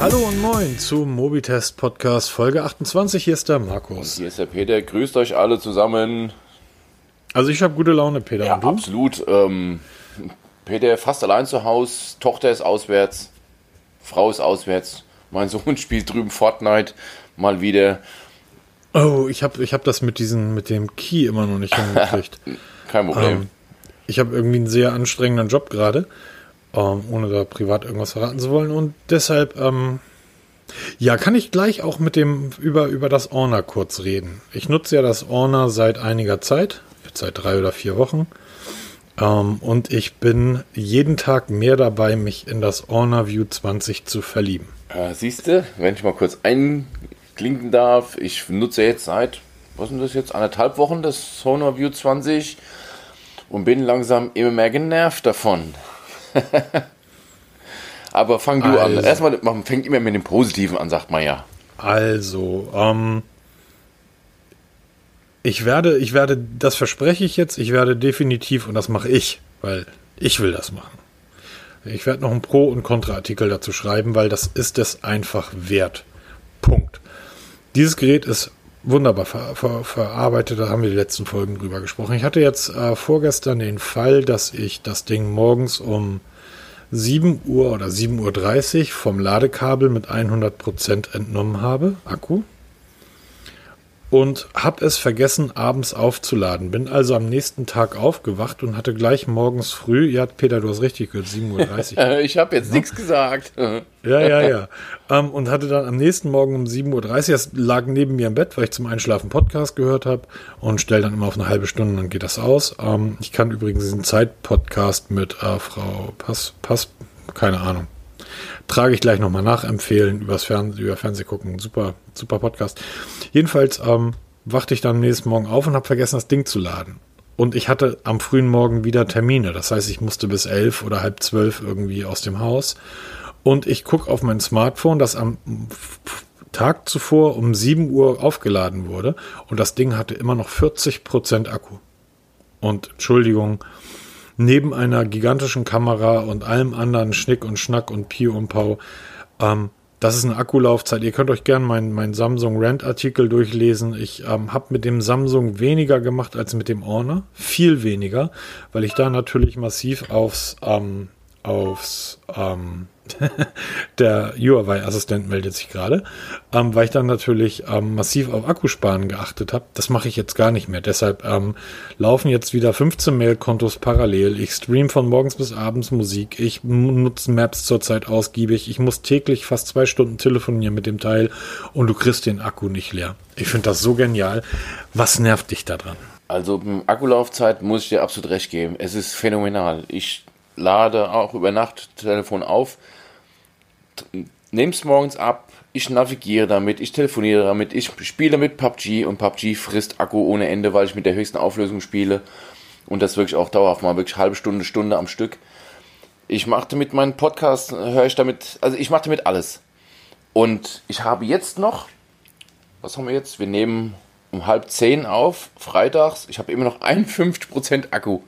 Hallo und moin zum Mobitest Podcast Folge 28. Hier ist der Markus. Hier ist der Peter. Grüßt euch alle zusammen. Also ich habe gute Laune, Peter. Ja, und absolut. Ähm, Peter fast allein zu Hause. Tochter ist auswärts. Frau ist auswärts. Mein Sohn spielt drüben Fortnite. Mal wieder. Oh, ich habe ich hab das mit, diesen, mit dem Key immer noch nicht hingekriegt. Kein Problem. ähm, ich habe irgendwie einen sehr anstrengenden Job gerade, ähm, ohne da privat irgendwas verraten zu wollen. Und deshalb, ähm, ja, kann ich gleich auch mit dem über, über das Orner kurz reden. Ich nutze ja das Orner seit einiger Zeit, seit drei oder vier Wochen. Ähm, und ich bin jeden Tag mehr dabei, mich in das Orner View 20 zu verlieben. Äh, Siehst du, wenn ich mal kurz einklinken darf, ich nutze jetzt seit, was sind das jetzt, anderthalb Wochen das Honor View 20 und bin langsam immer mehr genervt davon. Aber fang du an. Also. Erstmal, man fängt immer mit dem Positiven an, sagt man ja. Also, ähm, ich werde, ich werde, das verspreche ich jetzt, ich werde definitiv, und das mache ich, weil ich will das machen. Ich werde noch einen Pro- und Kontra-Artikel dazu schreiben, weil das ist es einfach wert. Punkt. Dieses Gerät ist wunderbar ver ver verarbeitet, da haben wir die letzten Folgen drüber gesprochen. Ich hatte jetzt äh, vorgestern den Fall, dass ich das Ding morgens um 7 Uhr oder 7.30 Uhr vom Ladekabel mit 100% entnommen habe, Akku. Und habe es vergessen, abends aufzuladen. Bin also am nächsten Tag aufgewacht und hatte gleich morgens früh, ja, Peter, du hast richtig gehört, 7.30 Uhr. Äh, Ich habe jetzt nichts gesagt. Ja, ja, ja. ähm, und hatte dann am nächsten Morgen um 7.30 Uhr, es lag neben mir im Bett, weil ich zum Einschlafen Podcast gehört habe und stelle dann immer auf eine halbe Stunde, dann geht das aus. Ähm, ich kann übrigens diesen Zeit-Podcast mit äh, Frau Pass, Pass, keine Ahnung. Trage ich gleich nochmal nachempfehlen, übers Fernsehen, über Fernseh gucken. Super, super Podcast. Jedenfalls ähm, wachte ich dann am nächsten Morgen auf und habe vergessen, das Ding zu laden. Und ich hatte am frühen Morgen wieder Termine. Das heißt, ich musste bis elf oder halb zwölf irgendwie aus dem Haus. Und ich gucke auf mein Smartphone, das am Tag zuvor um 7 Uhr aufgeladen wurde. Und das Ding hatte immer noch 40% Akku. Und Entschuldigung, neben einer gigantischen Kamera und allem anderen Schnick und Schnack und Pio und Pau, ähm, das ist eine Akkulaufzeit. Ihr könnt euch gerne meinen mein Samsung Rant Artikel durchlesen. Ich ähm, habe mit dem Samsung weniger gemacht als mit dem Honor. Viel weniger, weil ich da natürlich massiv aufs, ähm, aufs, ähm, der UI-Assistent meldet sich gerade, ähm, weil ich dann natürlich ähm, massiv auf Akkusparen geachtet habe. Das mache ich jetzt gar nicht mehr. Deshalb ähm, laufen jetzt wieder 15 Mail-Kontos parallel. Ich stream von morgens bis abends Musik. Ich nutze Maps zurzeit ausgiebig. Ich muss täglich fast zwei Stunden telefonieren mit dem Teil und du kriegst den Akku nicht leer. Ich finde das so genial. Was nervt dich daran? Also Akkulaufzeit muss ich dir absolut recht geben. Es ist phänomenal. Ich lade auch über Nacht Telefon auf, nehme es morgens ab, ich navigiere damit, ich telefoniere damit, ich spiele mit PUBG und PUBG frisst Akku ohne Ende, weil ich mit der höchsten Auflösung spiele und das wirklich auch dauerhaft mal wirklich halbe Stunde, Stunde am Stück. Ich mache damit meinen Podcast, höre ich damit, also ich mache damit alles. Und ich habe jetzt noch, was haben wir jetzt? Wir nehmen um halb zehn auf, freitags. Ich habe immer noch 51% Akku.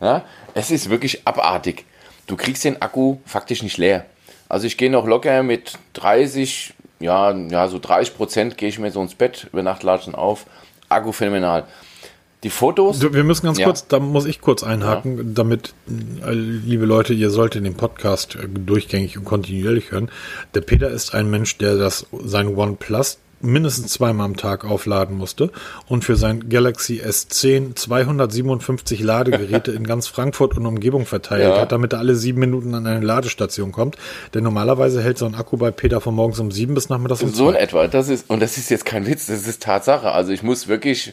Ja, es ist wirklich abartig. Du kriegst den Akku faktisch nicht leer. Also ich gehe noch locker mit 30, ja, ja so 30 Prozent gehe ich mir so ins Bett, über Nacht latschen auf. Akku phänomenal. Die Fotos. Wir müssen ganz Ja. kurz, da muss ich kurz einhaken, damit, äh, liebe Leute, ihr solltet den Podcast äh, durchgängig und kontinuierlich hören. Der Peter ist ein Mensch, der das sein OnePlus mindestens zweimal am Tag aufladen musste und für sein Galaxy S10 257 Ladegeräte in ganz Frankfurt und Umgebung verteilt Ja. hat, damit er alle sieben Minuten an eine Ladestation kommt. Denn normalerweise hält so ein Akku bei Peter von morgens um sieben bis nachmittags um So zwei. etwa. Das ist, und das ist jetzt kein Witz, das ist Tatsache. Also ich muss wirklich,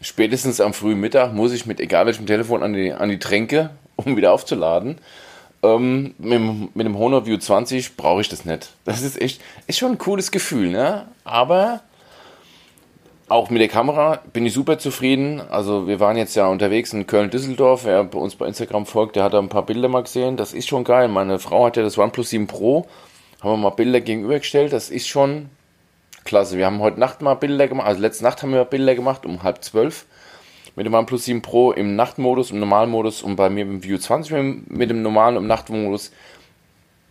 spätestens am frühen Mittag, muss ich mit egal welchem Telefon an die, an die Tränke, um wieder aufzuladen. Ähm, mit, dem- mit dem Honor View 20 brauche ich das nicht. Das ist echt, ist schon ein cooles Gefühl, ne? Aber auch mit der Kamera bin ich super zufrieden. Also wir waren jetzt ja unterwegs in Köln-Düsseldorf. Wer bei uns bei Instagram folgt, der hat da ein paar Bilder mal gesehen. Das ist schon geil. Meine Frau hat ja das OnePlus 7 Pro. Haben wir mal Bilder gegenübergestellt. Das ist schon klasse. Wir haben heute Nacht mal Bilder gemacht. Also letzte Nacht haben wir Bilder gemacht um halb zwölf. Mit dem OnePlus 7 Pro im Nachtmodus, im Normalmodus und bei mir im View 20 mit dem- normalen und Nachtmodus.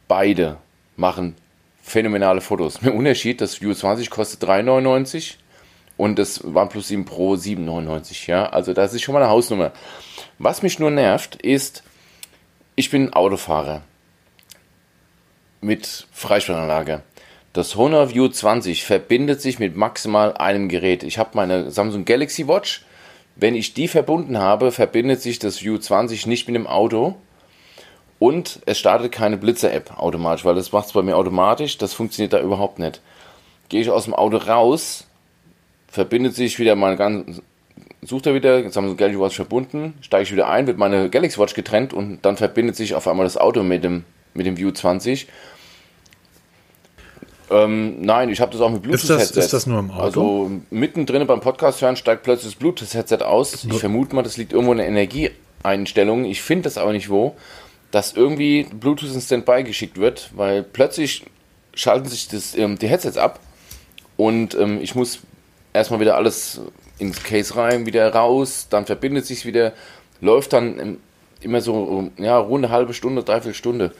Beide machen phänomenale Fotos. Mit Unterschied, das View 20 kostet 3,99 und das OnePlus 7 Pro 7,99. Ja, also das ist schon mal eine Hausnummer. Was mich nur nervt, ist, ich bin Autofahrer mit Freisprechanlage. Das Honor View 20 verbindet sich mit maximal einem Gerät. Ich habe meine Samsung Galaxy Watch. Wenn ich die verbunden habe, verbindet sich das View 20 nicht mit dem Auto. Und es startet keine Blitzer-App automatisch, weil das macht es bei mir automatisch. Das funktioniert da überhaupt nicht. Gehe ich aus dem Auto raus, verbindet sich wieder mein ganz, sucht er wieder, jetzt haben wir Galaxy Watch verbunden, steige ich wieder ein, wird meine Galaxy Watch getrennt und dann verbindet sich auf einmal das Auto mit dem, mit dem View 20. Ähm, nein, ich habe das auch mit Bluetooth-Headset. Ist, ist, das nur im Auto? Also mittendrin beim Podcast hören steigt plötzlich das Bluetooth-Headset aus. Ich vermute mal, das liegt irgendwo in der Energieeinstellung. Ich finde das aber nicht wo, dass irgendwie Bluetooth in Standby geschickt wird, weil plötzlich schalten sich das, ähm, die Headsets ab und ähm, ich muss erstmal wieder alles ins Case rein, wieder raus, dann verbindet sich wieder, läuft dann immer so, ja, rund eine halbe Stunde, dreiviertel Stunde.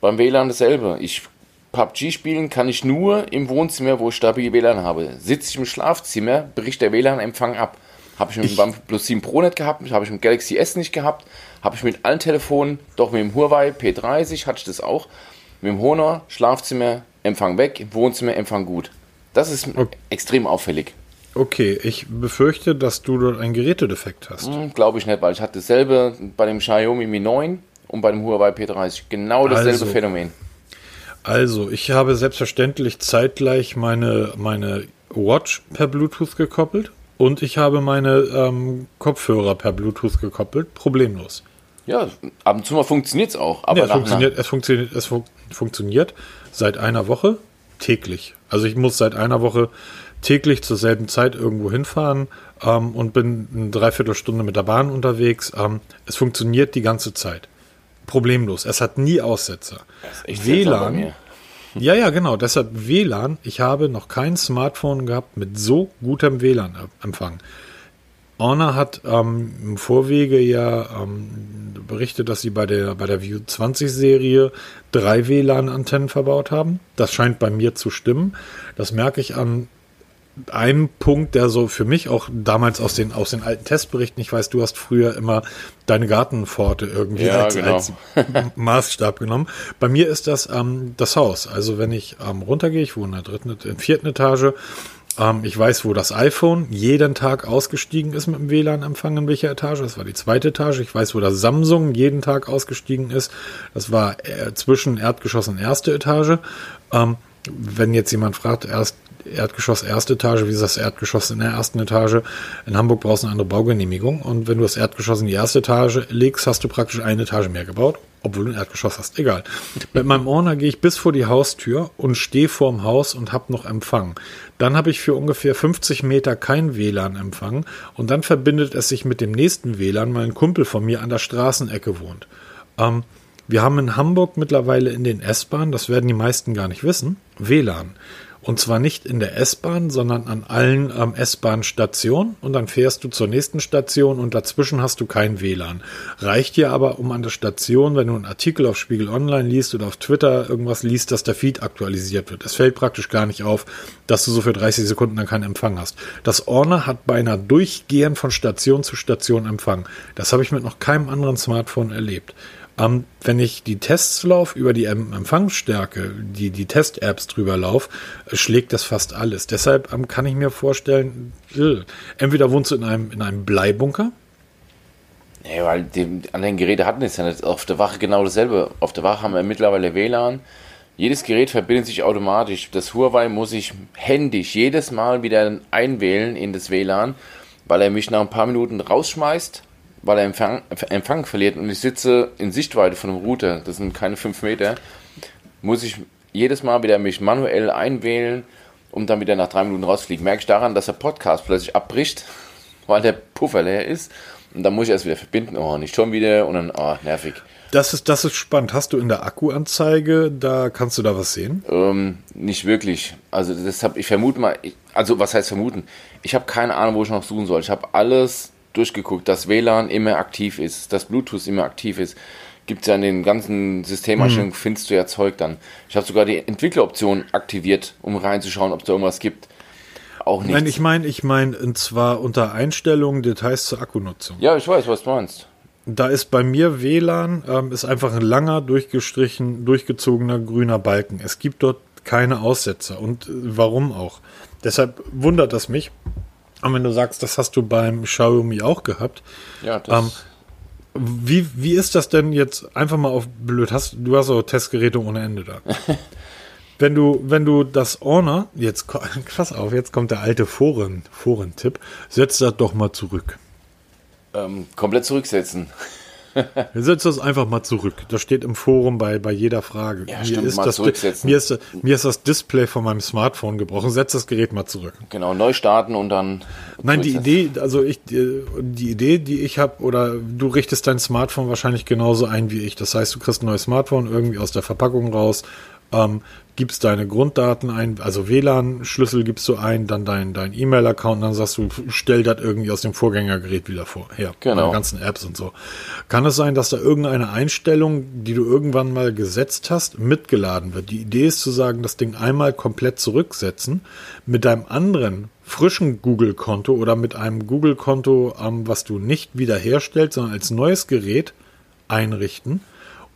Beim WLAN dasselbe. Ich PUBG spielen kann ich nur im Wohnzimmer, wo ich stabil WLAN habe. Sitze ich im Schlafzimmer, bricht der WLAN-Empfang ab. Habe ich mit dem OnePlus 7 Pro nicht gehabt, habe ich mit dem Galaxy S nicht gehabt, habe ich mit allen Telefonen, doch mit dem Huawei P30 hatte ich das auch. Mit dem Honor, Schlafzimmer, Empfang weg, im Wohnzimmer, Empfang gut. Das ist okay. extrem auffällig. Okay, ich befürchte, dass du dort einen Gerätedefekt hast. Hm, Glaube ich nicht, weil ich hatte dasselbe bei dem Xiaomi Mi 9 und bei dem Huawei P30. Genau dasselbe also, Phänomen. Also, ich habe selbstverständlich zeitgleich meine, meine Watch per Bluetooth gekoppelt und ich habe meine ähm, Kopfhörer per Bluetooth gekoppelt. Problemlos. Ja, ab und zu mal funktioniert es auch. Aber ja, es, funktioniert, es, funktioniert, es fun funktioniert seit einer Woche täglich. Also ich muss seit einer Woche täglich zur selben Zeit irgendwo hinfahren ähm, und bin eine Dreiviertelstunde mit der Bahn unterwegs. Ähm, es funktioniert die ganze Zeit. Problemlos. Es hat nie Aussetzer. WLAN. Ja, ja, genau. Deshalb WLAN. Ich habe noch kein Smartphone gehabt mit so gutem WLAN-Empfang. Honor hat ähm, im Vorwege ja ähm, berichtet, dass sie bei der, bei der View 20 Serie drei WLAN-Antennen verbaut haben. Das scheint bei mir zu stimmen. Das merke ich an ein Punkt, der so für mich auch damals aus den, aus den alten Testberichten, ich weiß, du hast früher immer deine Gartenpforte irgendwie ja, als, genau. als, Maßstab genommen. Bei mir ist das ähm, das Haus. Also wenn ich ähm, runtergehe, ich wohne in der dritten, in der vierten Etage, ähm, ich weiß, wo das iPhone jeden Tag ausgestiegen ist mit dem WLAN-Empfang, in welcher Etage. Das war die zweite Etage. Ich weiß, wo das Samsung jeden Tag ausgestiegen ist. Das war äh, zwischen Erdgeschoss und erste Etage. Ähm, wenn jetzt jemand fragt, erst Erdgeschoss erste Etage, wie ist das Erdgeschoss in der ersten Etage? In Hamburg brauchst du eine andere Baugenehmigung. Und wenn du das Erdgeschoss in die erste Etage legst, hast du praktisch eine Etage mehr gebaut, obwohl du ein Erdgeschoss hast. Egal. Mit meinem Ordner gehe ich bis vor die Haustür und stehe vorm Haus und habe noch Empfang. Dann habe ich für ungefähr 50 Meter kein WLAN-Empfang und dann verbindet es sich mit dem nächsten WLAN, weil ein Kumpel von mir an der Straßenecke wohnt. Ähm, wir haben in Hamburg mittlerweile in den S-Bahnen, das werden die meisten gar nicht wissen, WLAN. Und zwar nicht in der S-Bahn, sondern an allen ähm, S-Bahn-Stationen. Und dann fährst du zur nächsten Station und dazwischen hast du kein WLAN. Reicht dir aber, um an der Station, wenn du einen Artikel auf Spiegel Online liest oder auf Twitter irgendwas liest, dass der Feed aktualisiert wird. Es fällt praktisch gar nicht auf, dass du so für 30 Sekunden dann keinen Empfang hast. Das Orner hat beinahe durchgehend von Station zu Station Empfang. Das habe ich mit noch keinem anderen Smartphone erlebt. Ähm, wenn ich die Tests laufe über die Empfangsstärke, die, die Test-Apps drüber laufe, schlägt das fast alles. Deshalb ähm, kann ich mir vorstellen, äh, entweder wohnst du in einem, in einem Bleibunker. Nee, weil die anderen Geräte hatten es ja nicht. Auf der Wache genau dasselbe. Auf der Wache haben wir mittlerweile WLAN. Jedes Gerät verbindet sich automatisch. Das Huawei muss ich händisch jedes Mal wieder einwählen in das WLAN, weil er mich nach ein paar Minuten rausschmeißt weil er Empfang, Empfang verliert und ich sitze in Sichtweite von einem Router, das sind keine 5 Meter, muss ich jedes Mal wieder mich manuell einwählen und dann wieder nach drei Minuten rausfliegen. Merke ich daran, dass der Podcast plötzlich abbricht, weil der Puffer leer ist. Und dann muss ich erst wieder verbinden. Oh, nicht schon wieder. Und dann, oh, nervig. Das ist, das ist spannend. Hast du in der Akkuanzeige, da kannst du da was sehen? Ähm, nicht wirklich. Also deshalb, ich vermute mal, ich, also was heißt vermuten? Ich habe keine Ahnung, wo ich noch suchen soll. Ich habe alles durchgeguckt, dass WLAN immer aktiv ist, dass Bluetooth immer aktiv ist. gibt es ja in den ganzen Systemeinstellungen, Hm. findest du ja Zeug dann. Ich habe sogar die Entwickleroption aktiviert, um reinzuschauen, ob es da irgendwas gibt. Auch nicht. Nein, ich meine, ich meine, und zwar unter Einstellungen Details zur Akkunutzung. ja, ich weiß, was du meinst. Da ist bei mir WLAN, ähm, ist einfach ein langer, durchgestrichen, durchgezogener grüner Balken. Es gibt dort keine Aussetzer. Und äh, warum auch? Deshalb wundert das mich. Und wenn du sagst, das hast du beim Xiaomi auch gehabt, Ja, das, wie, wie ist das denn jetzt einfach mal auf blöd? Hast, du hast auch Testgeräte ohne Ende da. wenn du, wenn du das Honor, jetzt, pass auf, jetzt kommt der alte Foren, Foren-Tipp, setz das doch mal zurück. ähm, komplett zurücksetzen. Setz das einfach mal zurück. Das steht im Forum bei, bei jeder Frage. Ja, mir, stimmt, ist das, mir, ist, mir ist das Display von meinem Smartphone gebrochen. Setz das Gerät mal zurück. Genau, neu starten und dann. Nein, die. Idee, also ich, die die Idee, die ich habe, oder du richtest dein Smartphone wahrscheinlich genauso ein wie ich. Das heißt, du kriegst ein neues Smartphone irgendwie aus der Verpackung raus, ähm, gibst deine Grunddaten ein, also WLAN-Schlüssel gibst du ein, dann dein, dein E-Mail-Account, dann sagst du, stell das irgendwie aus dem Vorgängergerät wieder vor. Her, Genau. Ganzen Apps und so. Kann es sein, dass da irgendeine Einstellung, die du irgendwann mal gesetzt hast, mitgeladen wird? Die Idee ist zu sagen, das Ding einmal komplett zurücksetzen, mit deinem anderen frischen Google-Konto oder mit einem Google-Konto, ähm, was du nicht wiederherstellst, sondern als neues Gerät einrichten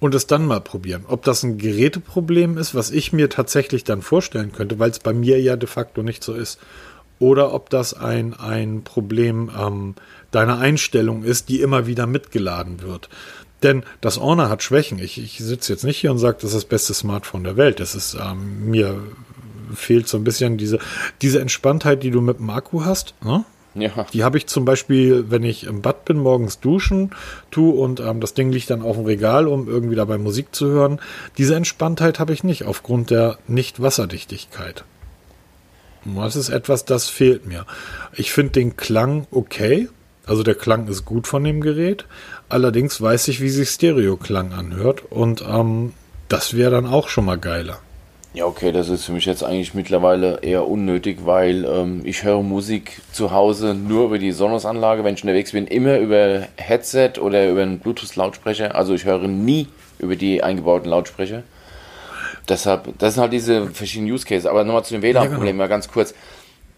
und es dann mal probieren. Ob das ein Geräteproblem ist, was ich mir tatsächlich dann vorstellen könnte, weil es bei mir ja de facto nicht so ist. Oder ob das ein, ein Problem ähm, deiner Einstellung ist, die immer wieder mitgeladen wird. Denn das Honor hat Schwächen. Ich, ich sitze jetzt nicht hier und sage, das ist das beste Smartphone der Welt. Das ist ähm, mir fehlt so ein bisschen diese, diese Entspanntheit, die du mit dem Akku hast. Ne? Ja. Die habe ich zum Beispiel, wenn ich im Bad bin, morgens duschen tu und ähm, das Ding liegt dann auf dem Regal, um irgendwie dabei Musik zu hören. Diese Entspanntheit habe ich nicht aufgrund der Nicht-Wasserdichtigkeit. Das ist etwas, das fehlt mir. Ich finde den Klang okay. Also der Klang ist gut von dem Gerät. Allerdings weiß ich, wie sich Stereo-Klang anhört. Und ähm, das wäre dann auch schon mal geiler. Ja, okay, das ist für mich jetzt eigentlich mittlerweile eher unnötig, weil ähm, ich höre Musik zu Hause nur über die Sonos-Anlage, wenn ich unterwegs bin, immer über Headset oder über einen Bluetooth-Lautsprecher. Also ich höre nie über die eingebauten Lautsprecher. Deshalb, das sind halt diese verschiedenen Use Cases. Aber nochmal zu dem WLAN-Problem, Ja, genau. mal ganz kurz.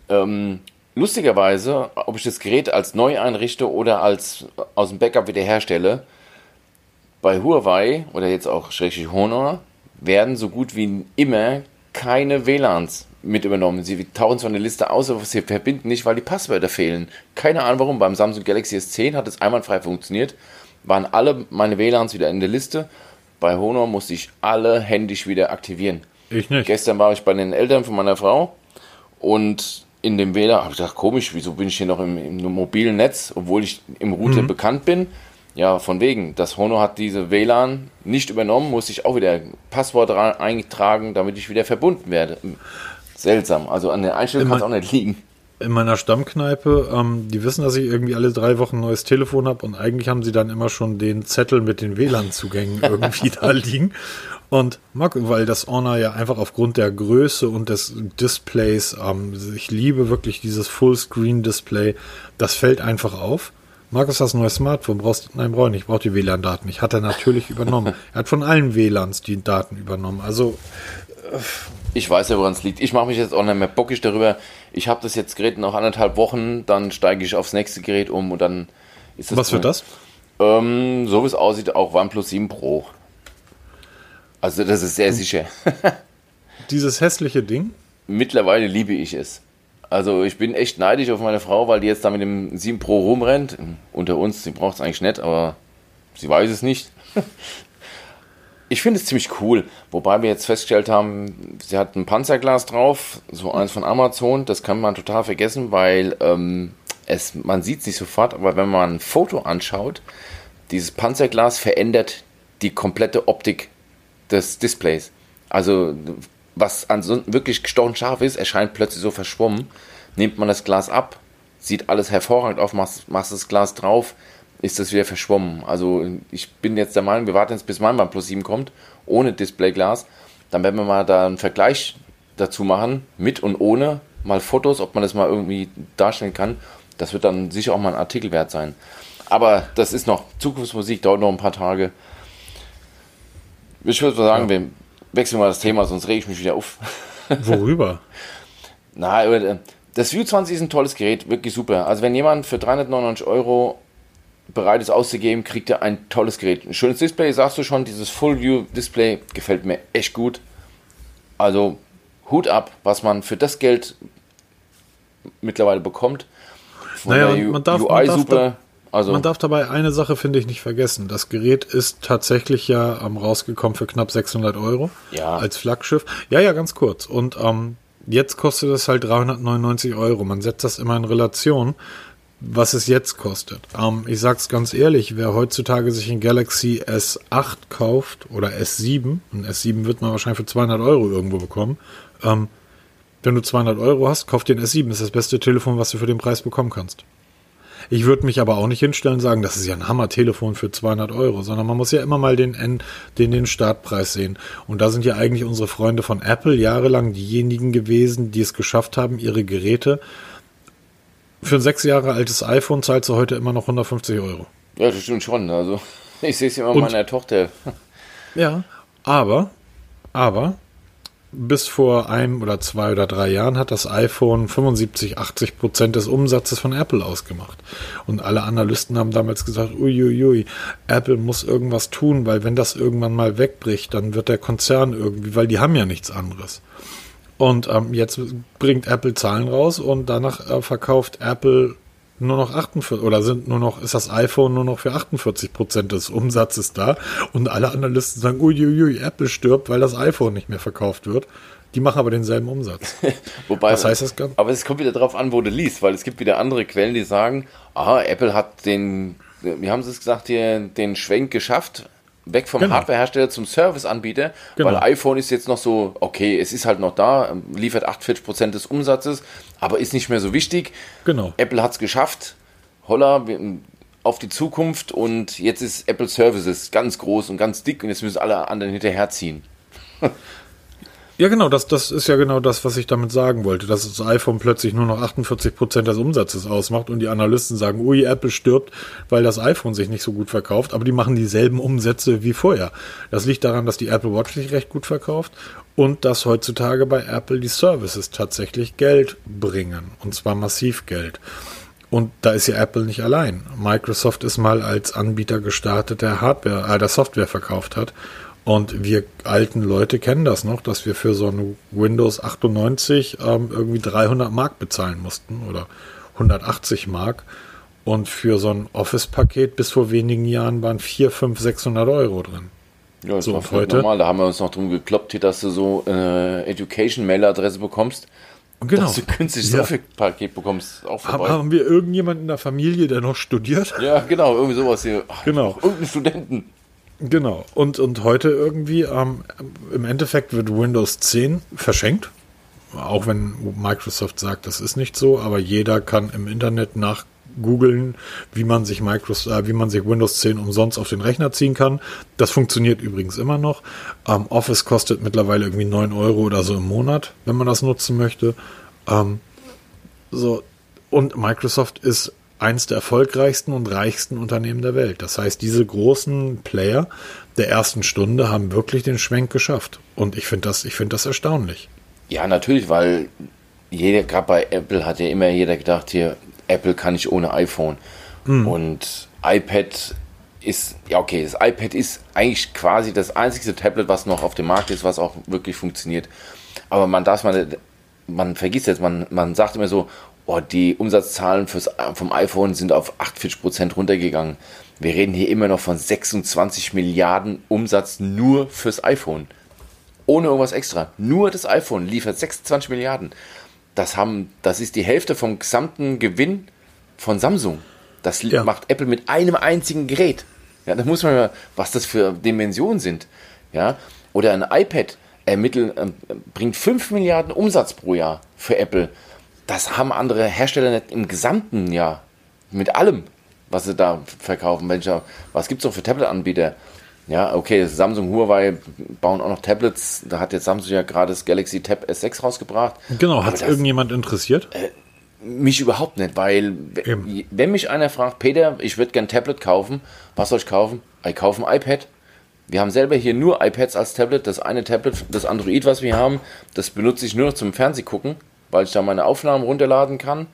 Ähm, lustigerweise, ob ich das Gerät als neu einrichte oder als aus dem Backup wieder herstelle, bei Huawei oder jetzt auch schrägstrich Honor werden so gut wie immer keine WLANs mit übernommen. Sie tauchen zwar eine Liste aus, aber sie verbinden nicht, weil die Passwörter fehlen. Keine Ahnung warum. Beim Samsung Galaxy S10 hat es einwandfrei funktioniert. Waren alle meine WLANs wieder in der Liste. Bei Honor musste ich alle händisch wieder aktivieren. Ich nicht. Gestern war ich bei den Eltern von meiner Frau und in dem WLAN habe ich gedacht, komisch, wieso bin ich hier noch im, im mobilen Netz, obwohl ich im Router bekannt bin? Ja, von wegen. Das Honor hat diese WLAN nicht übernommen, musste ich auch wieder Passwort eintragen, damit ich wieder verbunden werde. Seltsam. Also an der Einstellung kann es auch nicht liegen. in meiner Stammkneipe, ähm, die wissen, dass ich irgendwie alle drei Wochen ein neues Telefon habe und eigentlich haben sie dann immer schon den Zettel mit den WLAN-Zugängen irgendwie da liegen. Und mag, weil das Honor ja einfach aufgrund der Größe und des Displays, ähm, ich liebe wirklich dieses Fullscreen-Display, das fällt einfach auf. Markus, hast ein neues Smartphone? Brauchst, nein, brauche ich nicht. Ich brauche die WLAN-Daten nicht. Hat er natürlich übernommen. Er hat von allen WLANs die Daten übernommen. Also, Ich weiß ja, woran es liegt. Ich mache mich jetzt auch nicht mehr bockig darüber. Ich habe das jetzt Gerät noch anderthalb Wochen, dann steige ich aufs nächste Gerät um und dann ist das. was wird das? Ähm, so wie es aussieht, auch OnePlus 7 Pro. Also das ist sehr sicher. Dieses hässliche Ding? Mittlerweile liebe ich es. Also ich bin echt neidisch auf meine Frau, weil die jetzt da mit dem 7 Pro rumrennt. Unter uns, sie braucht es eigentlich nicht, aber sie weiß es nicht. Ich finde es ziemlich cool, wobei wir jetzt festgestellt haben, sie hat ein Panzerglas drauf, so eins von Amazon, das kann man total vergessen, weil ähm, es, man sieht es nicht sofort, aber wenn man ein Foto anschaut, dieses Panzerglas verändert die komplette Optik des Displays. Also was ansonsten wirklich gestochen scharf ist, erscheint plötzlich so verschwommen. Nimmt man das Glas ab, sieht alles hervorragend auf, machst, machst das Glas drauf, ist das wieder verschwommen. Also ich bin jetzt der Meinung, wir warten jetzt, bis mein OnePlus 7 kommt, ohne Displayglas. Dann werden wir mal da einen Vergleich dazu machen, mit und ohne, mal Fotos, ob man das mal irgendwie darstellen kann. Das wird dann sicher auch mal ein Artikel wert sein. Aber das ist noch Zukunftsmusik, dauert noch ein paar Tage. Ich würde sagen, wir wechseln mal das Thema, sonst rege ich mich wieder auf. Worüber? Na, äh, das View 20 ist ein tolles Gerät, wirklich super. Also wenn jemand für 399 Euro bereit ist auszugeben, kriegt er ein tolles Gerät. Ein schönes Display, sagst du schon, dieses Full View Display gefällt mir echt gut. Also Hut ab, was man für das Geld mittlerweile bekommt. Von naja, man darf, UI man darf super. Da, also man darf dabei eine Sache, finde ich, nicht vergessen. Das Gerät ist tatsächlich ja ähm, rausgekommen für knapp 600 Euro ja. als Flaggschiff. Ja, ja, ganz kurz. Und ähm, jetzt kostet es halt 399 Euro. Man setzt das immer in Relation, was es jetzt kostet. Ähm, ich sag's ganz ehrlich, wer heutzutage sich ein Galaxy S8 kauft oder S7, ein S7 wird man wahrscheinlich für 200 Euro irgendwo bekommen, ähm, wenn du 200 Euro hast, kauf dir ein S7. Das ist das beste Telefon, was du für den Preis bekommen kannst. Ich würde mich aber auch nicht hinstellen und sagen, das ist ja ein Hammer-Telefon für 200 Euro, sondern man muss ja immer mal den, den, den Startpreis sehen. Und da sind ja eigentlich unsere Freunde von Apple jahrelang diejenigen gewesen, die es geschafft haben, ihre Geräte für ein sechs Jahre altes iPhone zahlst du heute immer noch 150 Euro. Ja, das stimmt schon. Also, ich sehe es immer und, meiner Tochter. Ja, aber, aber, bis vor einem oder zwei oder drei Jahren hat das iPhone 75, 80 Prozent des Umsatzes von Apple ausgemacht. Und alle Analysten haben damals gesagt, uiuiui, Apple muss irgendwas tun, weil wenn das irgendwann mal wegbricht, dann wird der Konzern irgendwie, weil die haben ja nichts anderes. Und ähm, jetzt bringt Apple Zahlen raus und danach äh, verkauft Apple nur noch 48 oder sind nur noch ist das iPhone nur noch für 48 Prozent des Umsatzes da und alle Analysten sagen, uiuiui, Apple stirbt, weil das iPhone nicht mehr verkauft wird. Die machen aber denselben Umsatz. Wobei, Was heißt das? Aber es kommt wieder darauf an, wo du liest, weil es gibt wieder andere Quellen, die sagen, ah, Apple hat den, wie haben sie es gesagt, hier, den Schwenk geschafft, weg vom genau. Hardwarehersteller zum Serviceanbieter, genau. weil iPhone ist jetzt noch so, okay, es ist halt noch da, liefert 48% des Umsatzes, aber ist nicht mehr so wichtig. Genau. Apple hat es geschafft, holla, auf die Zukunft und jetzt ist Apple Services ganz groß und ganz dick und jetzt müssen alle anderen hinterherziehen. Ja, genau, das, das ist ja genau das, was ich damit sagen wollte, dass das iPhone plötzlich nur noch 48 Prozent des Umsatzes ausmacht und die Analysten sagen, ui, Apple stirbt, weil das iPhone sich nicht so gut verkauft, aber die machen dieselben Umsätze wie vorher. Das liegt daran, dass die Apple Watch sich recht gut verkauft und dass heutzutage bei Apple die Services tatsächlich Geld bringen und zwar massiv Geld. Und da ist ja Apple nicht allein. Microsoft ist mal als Anbieter gestartet, der Hardware, äh, der Software verkauft hat und wir alten Leute kennen das noch, dass wir für so ein Windows 98 ähm, irgendwie 300 Mark bezahlen mussten oder 180 Mark. Und für so ein Office-Paket bis vor wenigen Jahren waren 4, 5, 600 Euro drin. Ja, das so, war heute, normal. Da haben wir uns noch drum gekloppt, dass du so eine Education-Mail-Adresse bekommst. Genau. Dass du künstliches ja. Office-Paket bekommst. Auch vorbei. Haben wir irgendjemanden in der Familie, der noch studiert? Ja, genau. Irgendwie sowas hier. Ach, genau. Irgendeinen Studenten. Genau. Und, und heute irgendwie, ähm, im Endeffekt wird Windows 10 verschenkt. Auch wenn Microsoft sagt, das ist nicht so, aber jeder kann im Internet nach googeln, wie man sich Microsoft, äh, wie man sich Windows 10 umsonst auf den Rechner ziehen kann. Das funktioniert übrigens immer noch. Ähm, Office kostet mittlerweile irgendwie 9 Euro oder so im Monat, wenn man das nutzen möchte. Ähm, so. Und Microsoft ist eins der erfolgreichsten und reichsten Unternehmen der Welt. Das heißt, diese großen Player der ersten Stunde haben wirklich den Schwenk geschafft. Und ich finde das, ich finde das erstaunlich. Ja, natürlich, weil jeder, gerade bei Apple hat ja immer jeder gedacht, hier, Apple kann ich ohne iPhone. Mhm. Und iPad ist, ja okay, das iPad ist eigentlich quasi das einzige Tablet, was noch auf dem Markt ist, was auch wirklich funktioniert. Aber man darf mal, man vergisst jetzt, man, man sagt immer so, oh, die Umsatzzahlen fürs, vom iPhone sind auf 48% runtergegangen. Wir reden hier immer noch von 26 Milliarden Umsatz nur fürs iPhone. Ohne irgendwas extra. Nur das iPhone liefert 26 Milliarden. Das, haben, das ist die Hälfte vom gesamten Gewinn von Samsung. Das ja. macht Apple mit einem einzigen Gerät. Ja, da muss man mal, was das für Dimensionen sind. Ja, oder ein iPad ermitteln, äh, bringt 5 Milliarden Umsatz pro Jahr für Apple das haben andere Hersteller nicht im gesamten Jahr. Mit allem, was sie da verkaufen. Welcher, was gibt es noch für Tablet-Anbieter? Ja, okay, Samsung, Huawei bauen auch noch Tablets. Da hat jetzt Samsung ja gerade das Galaxy Tab S6 rausgebracht. Genau, hat es irgendjemand interessiert? Äh, mich überhaupt nicht, weil Eben. wenn mich einer fragt, Peter, ich würde gern ein Tablet kaufen, was soll ich kaufen? Ich kaufe ein iPad. Wir haben selber hier nur iPads als Tablet. Das eine Tablet, das Android, was wir haben, das benutze ich nur noch zum Fernsehgucken, weil ich da meine Aufnahmen runterladen kann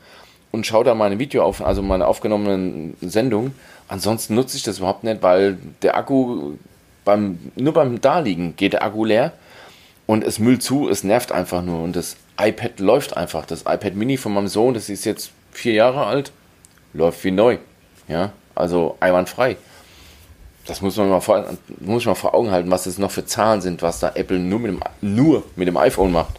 und schaue da meine Video auf, also meine aufgenommenen Sendungen. Ansonsten nutze ich das überhaupt nicht, weil der Akku beim, nur beim Daliegen geht der Akku leer und es müllt zu, es nervt einfach nur und das iPad läuft einfach. Das iPad Mini von meinem Sohn, das ist jetzt vier Jahre alt, läuft wie neu. Ja, also einwandfrei. Das muss man mal vor, muss man vor Augen halten, was das noch für Zahlen sind, was da Apple nur mit dem, nur mit dem iPhone macht.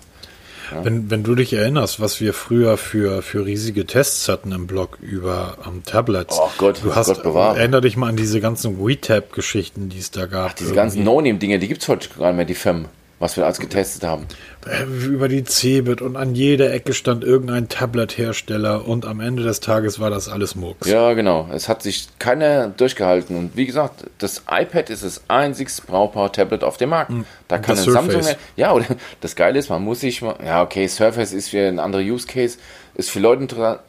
Ja. Wenn, wenn du dich erinnerst, was wir früher für, für riesige Tests hatten im Blog über um, Tablets. Oh Gott, du hast, Gott bewahre. Erinner dich mal an diese ganzen WeTab-Geschichten, die es da gab. Ach, diese irgendwie. ganzen No-Name-Dinge, die gibt es heute gar nicht mehr, die Firmen was wir als getestet haben. Äh, über die Cebit und an jeder Ecke stand irgendein Tablet-Hersteller und am Ende des Tages war das alles Murks. Ja, genau. Es hat sich keiner durchgehalten und wie gesagt, das iPad ist das einzigste brauchbare Tablet auf dem Markt. Hm. Da kann ein Samsung, ja, oder das Geile ist, man muss sich ja, okay, Surface ist für ein anderer Use Case, ist für Leute interessant.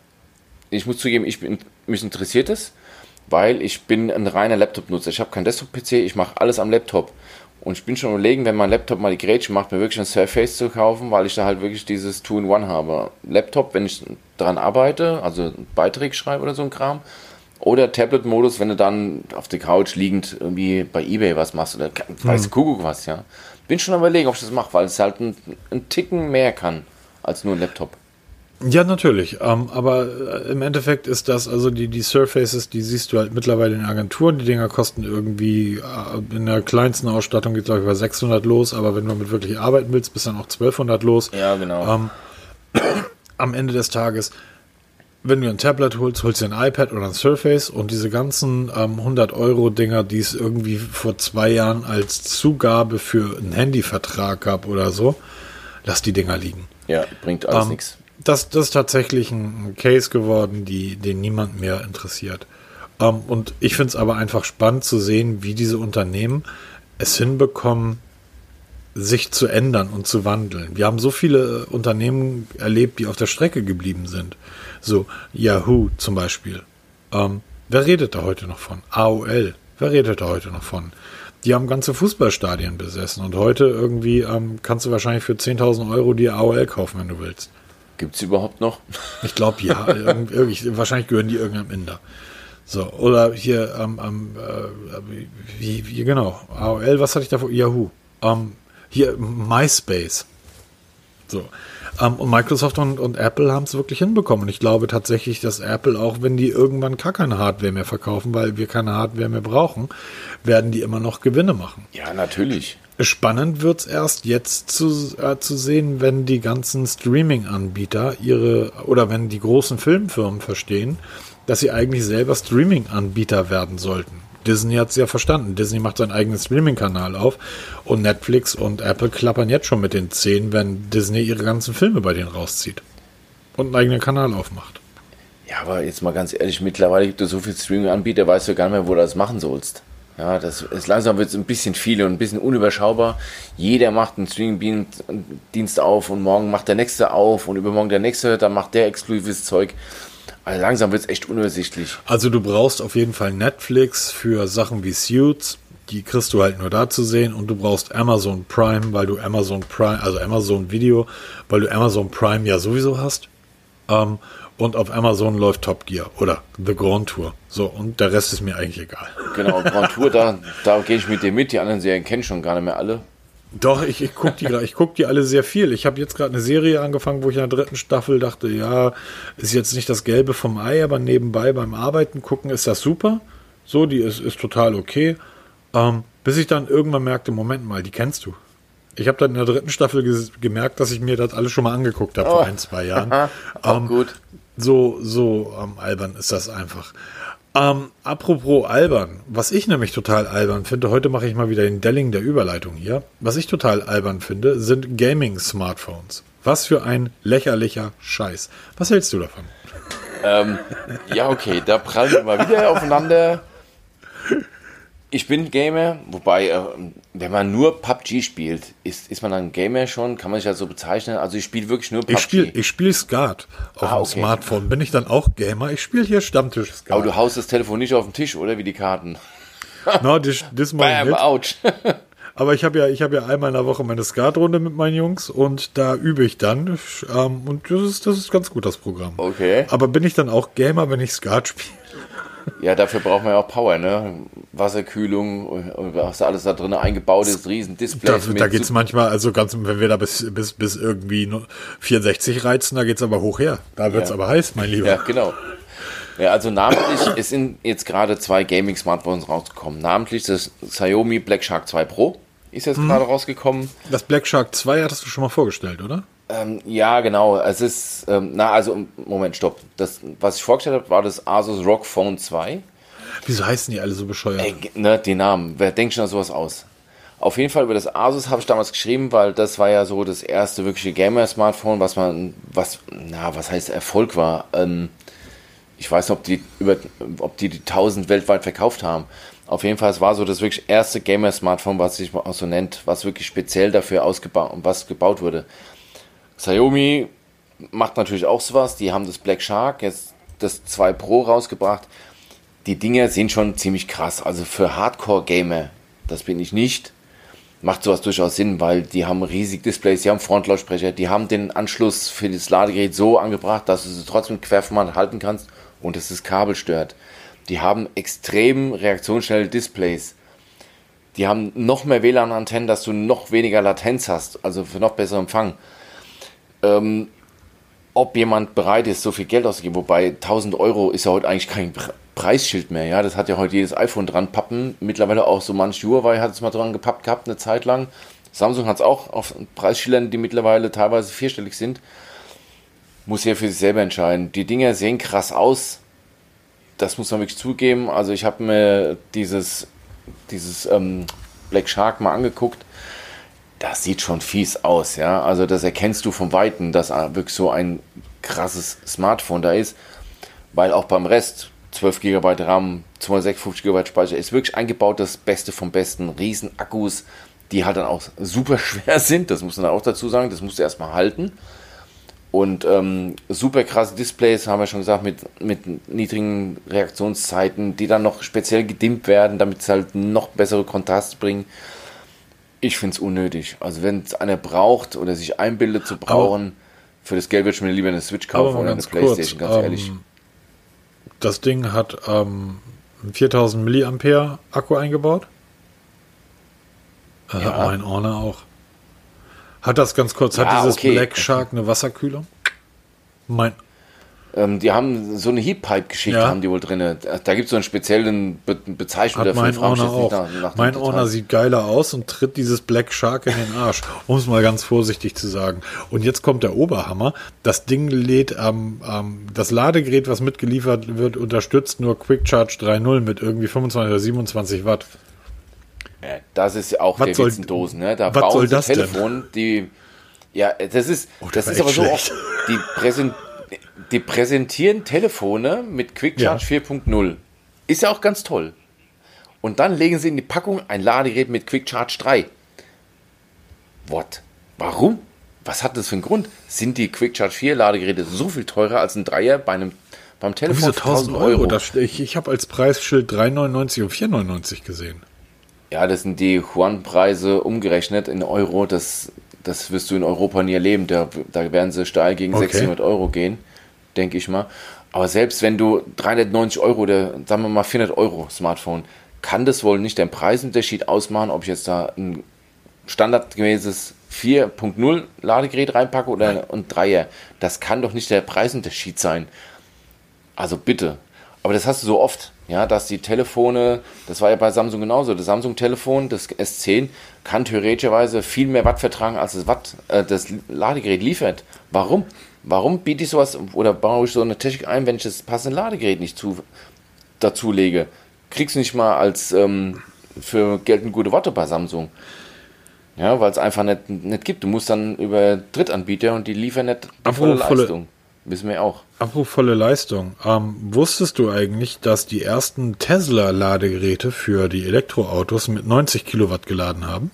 Ich muss zugeben, ich bin, mich interessiert es, weil ich bin ein reiner Laptop-Nutzer. Ich habe keinen Desktop-PC, ich mache alles am Laptop. Und ich bin schon überlegen, wenn mein Laptop mal die Grätsche macht, mir wirklich ein Surface zu kaufen, weil ich da halt wirklich dieses Two-in-One habe. Laptop, wenn ich daran arbeite, also Beiträge schreibe oder so ein Kram. Oder Tablet-Modus, wenn du dann auf der Couch liegend irgendwie bei Ebay was machst oder weiß hm. Kuckuck was, ja. Bin schon überlegen, ob ich das mache, weil es halt einen Ticken mehr kann als nur ein Laptop. Ja, natürlich. Ähm, aber äh, im Endeffekt ist das, also die, die Surfaces, die siehst du halt mittlerweile in Agenturen. Die Dinger kosten irgendwie, äh, in der kleinsten Ausstattung geht glaube ich bei 600 los, aber wenn du damit wirklich arbeiten willst, bist dann auch 1200 los. Ja, genau. Ähm, am Ende des Tages, wenn du ein Tablet holst, holst du ein iPad oder ein Surface und diese ganzen ähm, 100 Euro Dinger, die es irgendwie vor zwei Jahren als Zugabe für einen Handyvertrag gab oder so, lass die Dinger liegen. Ja, bringt alles ähm, nichts das, das ist tatsächlich ein Case geworden, die, den niemand mehr interessiert. Ähm, und ich finde es aber einfach spannend zu sehen, wie diese Unternehmen es hinbekommen, sich zu ändern und zu wandeln. Wir haben so viele Unternehmen erlebt, die auf der Strecke geblieben sind. So Yahoo zum Beispiel. Ähm, wer redet da heute noch von? AOL. Wer redet da heute noch von? Die haben ganze Fußballstadien besessen und heute irgendwie ähm, kannst du wahrscheinlich für 10.000 Euro die AOL kaufen, wenn du willst. Gibt es überhaupt noch? Ich glaube ja. wahrscheinlich gehören die irgendeinem Inder. So, oder hier ähm, ähm, äh, wie, wie, genau, AOL, was hatte ich da vor? Yahoo. Ähm, hier MySpace. So. Ähm, und Microsoft und, und Apple haben es wirklich hinbekommen. Und ich glaube tatsächlich, dass Apple, auch wenn die irgendwann gar keine Hardware mehr verkaufen, weil wir keine Hardware mehr brauchen, werden die immer noch Gewinne machen. Ja, natürlich. Spannend wird es erst jetzt zu, äh, zu sehen, wenn die ganzen Streaming-Anbieter ihre oder wenn die großen Filmfirmen verstehen, dass sie eigentlich selber Streaming-Anbieter werden sollten. Disney hat es ja verstanden. Disney macht seinen eigenen Streaming-Kanal auf und Netflix und Apple klappern jetzt schon mit den Zähnen, wenn Disney ihre ganzen Filme bei denen rauszieht und einen eigenen Kanal aufmacht. Ja, aber jetzt mal ganz ehrlich, mittlerweile gibt es so viele Streaming-Anbieter, weißt du gar nicht mehr, wo du das machen sollst. Ja, das ist langsam wird es ein bisschen viel und ein bisschen unüberschaubar. Jeder macht einen Streaming-Dienst auf und morgen macht der nächste auf und übermorgen der nächste, dann macht der exklusives Zeug. Also langsam wird es echt unübersichtlich. Also du brauchst auf jeden Fall Netflix für Sachen wie Suits. Die kriegst du halt nur da zu sehen und du brauchst Amazon Prime, weil du Amazon Prime, also Amazon Video, weil du Amazon Prime ja sowieso hast. Ähm, und auf Amazon läuft Top Gear oder The Grand Tour. So, und der Rest ist mir eigentlich egal. Genau, Grand Tour, da, da gehe ich mit dir mit. Die anderen Serien kenne ich schon gar nicht mehr alle. Doch, ich, ich gucke die, guck die alle sehr viel. Ich habe jetzt gerade eine Serie angefangen, wo ich in der dritten Staffel dachte, ja, ist jetzt nicht das Gelbe vom Ei, aber nebenbei beim Arbeiten gucken ist das super. So, die ist, ist total okay. Ähm, bis ich dann irgendwann merkte, Moment mal, die kennst du. Ich habe dann in der dritten Staffel gemerkt, dass ich mir das alles schon mal angeguckt habe oh. vor ein, zwei Jahren. ähm, gut. So, so ähm, albern ist das einfach. Ähm, apropos albern, was ich nämlich total albern finde, heute mache ich mal wieder den Delling der Überleitung hier. Was ich total albern finde, sind Gaming-Smartphones. Was für ein lächerlicher Scheiß. Was hältst du davon? Ähm, ja, okay, da prallen wir mal wieder aufeinander ich bin Gamer, wobei, äh, wenn man nur PUBG spielt, ist, ist man dann Gamer schon? Kann man sich das so bezeichnen? Also ich spiele wirklich nur PUBG. Ich spiele ich spiel Skat auf ah, dem okay. Smartphone. Bin ich dann auch Gamer? Ich spiele hier Stammtisch Skat. Aber du haust das Telefon nicht auf den Tisch, oder? Wie die Karten. no, das, das mal Bam, ouch. Aber ich habe ja, ich habe ja einmal in der Woche meine Skatrunde mit meinen Jungs und da übe ich dann. Ähm, und das ist, das ist ganz gut, das Programm. Okay. Aber bin ich dann auch Gamer, wenn ich Skat spiele? Ja, dafür braucht man ja auch Power, ne? Wasserkühlung, was alles da drin eingebaut ist, riesen Display. Da, da geht's manchmal, also ganz, wenn wir da bis, bis, bis irgendwie 64 reizen, da geht's aber hoch her. Da wird's Ja. aber heiß, mein Lieber. Ja, genau. Ja, also namentlich, es sind jetzt gerade zwei Gaming-Smartphones rausgekommen. Namentlich das Xiaomi Black Shark 2 Pro ist jetzt gerade rausgekommen. Das Black Shark 2 hattest du schon mal vorgestellt, oder? Ähm, ja, genau. Es ist, ähm, na, also, Moment, stopp. Das, was ich vorgestellt habe, war das Asus ROG Phone 2. Wieso heißen die alle so bescheuert? Ey, ne, die Namen. Wer denkt schon an sowas aus? Auf jeden Fall über das Asus habe ich damals geschrieben, weil das war ja so das erste wirkliche Gamer-Smartphone, was man, was, na, was heißt Erfolg war. Ähm, ich weiß nicht, ob die über, ob die die 1000 weltweit verkauft haben. Auf jeden Fall, es war so das wirklich erste Gamer-Smartphone, was sich auch so nennt, was wirklich speziell dafür ausgebaut, was gebaut wurde. Xiaomi macht natürlich auch sowas. Die haben das Black Shark, jetzt das 2 Pro rausgebracht. Die Dinger sind schon ziemlich krass. Also für Hardcore-Gamer, das bin ich nicht, macht sowas durchaus Sinn, weil die haben riesig Displays, die haben Frontlautsprecher, die haben den Anschluss für das Ladegerät so angebracht, dass du sie trotzdem querformat halten kannst und es das Kabel stört. Die haben extrem reaktionsschnelle Displays. Die haben noch mehr WLAN-Antennen, dass du noch weniger Latenz hast, also für noch besseren Empfang. Ähm, ob jemand bereit ist, so viel Geld auszugeben, wobei 1000 Euro ist ja heute eigentlich kein Pre- Preisschild mehr, ja, das hat ja heute jedes iPhone dran pappen, mittlerweile auch so manch Huawei hat es mal dran gepappt gehabt, eine Zeit lang. Samsung hat es auch auf Preisschildern, die mittlerweile teilweise vierstellig sind. Muss ja für sich selber entscheiden. Die Dinger sehen krass aus, das muss man wirklich zugeben. Also ich habe mir dieses, dieses ähm, Black Shark mal angeguckt. Das sieht schon fies aus, ja. Also das erkennst du vom Weiten, dass äh, wirklich so ein krasses Smartphone da ist. Weil auch beim Rest, 12 GB RAM, 256 GB Speicher, ist wirklich eingebaut das Beste vom Besten. Riesen Akkus, die halt dann auch super schwer sind, das muss man auch dazu sagen, das musst du erstmal halten. Und ähm, super krasse Displays, haben wir schon gesagt, mit, mit niedrigen Reaktionszeiten, die dann noch speziell gedimmt werden, damit es halt noch bessere Kontraste bringen. Ich finde es unnötig. Also wenn es einer braucht oder sich einbildet zu brauchen, für das Geld würde ich mir lieber eine Switch Aber kaufen oder eine ganz kurz, Playstation, ganz ähm, ehrlich. Das Ding hat ähm, einen 4000 Milliampere Akku eingebaut. Äh, Ja. Mein Honor auch. Hat das ganz kurz, hat Ja, dieses okay. Black Shark eine Wasserkühlung? Mein, Ähm, die haben so eine Heatpipe-Geschichte, Ja. haben die wohl drin. Da, gibt es so einen speziellen Be Bezeichnung hat dafür. mein jetzt auch. nach- nach mein. Honor sieht geiler aus und tritt dieses Black Shark in den Arsch, um es mal ganz vorsichtig zu sagen. Und jetzt kommt der Oberhammer. Das Ding lädt am, am das Ladegerät, was mitgeliefert wird, unterstützt nur Quick Charge 3.0 mit irgendwie 25 oder 27 Watt. Das ist ja auch Was der soll- Dosen. Ne? Da was bauen soll das denn? Telefon, die. Ja, das ist, Oh, das das ist aber echt so schlecht. oft. Die, präsen, die präsentieren Telefone mit Quick Charge 4.0. Ist ja auch ganz toll. Und dann legen sie in die Packung ein Ladegerät mit Quick Charge 3. What? Warum? Was hat das für einen Grund? Sind die Quick Charge 4 Ladegeräte so viel teurer als ein Dreier bei einem, beim Telefon Wieso für 1000 Euro? Das, ich ich habe als Preisschild 3,99 und 4,99 gesehen. Ja, das sind die Juan-Preise umgerechnet in Euro. Das, das wirst du in Europa nie erleben. Da, da werden sie steil gegen Okay. 600 Euro gehen, denke ich mal. Aber selbst wenn du 390 Euro oder sagen wir mal 400 Euro Smartphone, kann das wohl nicht den Preisunterschied ausmachen, ob ich jetzt da ein standardgemäßes 4.0 Ladegerät reinpacke oder ein 3er. Das kann doch nicht der Preisunterschied sein. Also bitte. Aber das hast du so oft, ja, dass die Telefone, das war ja bei Samsung genauso, das Samsung-Telefon, das S10, kann theoretischerweise viel mehr Watt vertragen, als das, Watt, äh, das Ladegerät liefert. Warum? Warum biete ich sowas oder baue ich so eine Technik ein, wenn ich das passende Ladegerät nicht zu, dazu lege? Kriegst du nicht mal als ähm, für gelten gute Worte bei Samsung. Ja, weil es einfach nicht, nicht gibt. Du musst dann über Drittanbieter und die liefern nicht die volle Apropos volle- Leistung. Wissen wir auch. Apropos volle Leistung. Ähm, wusstest du eigentlich, dass die ersten Tesla-Ladegeräte für die Elektroautos mit 90 Kilowatt geladen haben?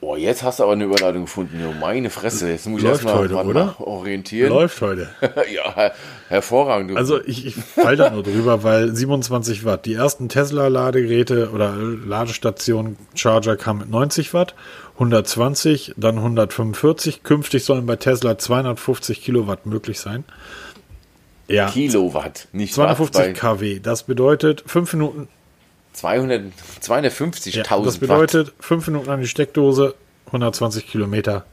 Oh jetzt hast du aber eine Überleitung gefunden. Jo, meine Fresse, jetzt muss ich Läuft erstmal heute, oder? orientieren. Läuft heute. ja, hervorragend. Also ich, ich fall da nur drüber, weil 27 Watt. Die ersten Tesla-Ladegeräte oder Ladestationen Charger kamen mit 90 Watt, 120, dann 145. Künftig sollen bei Tesla 250 Kilowatt möglich sein. Ja, Kilowatt, nicht 250 Watt, bei kW. Das bedeutet 5 Minuten 200, 250.000 Ja, das bedeutet fünf Minuten an die Steckdose, 120 Kilometer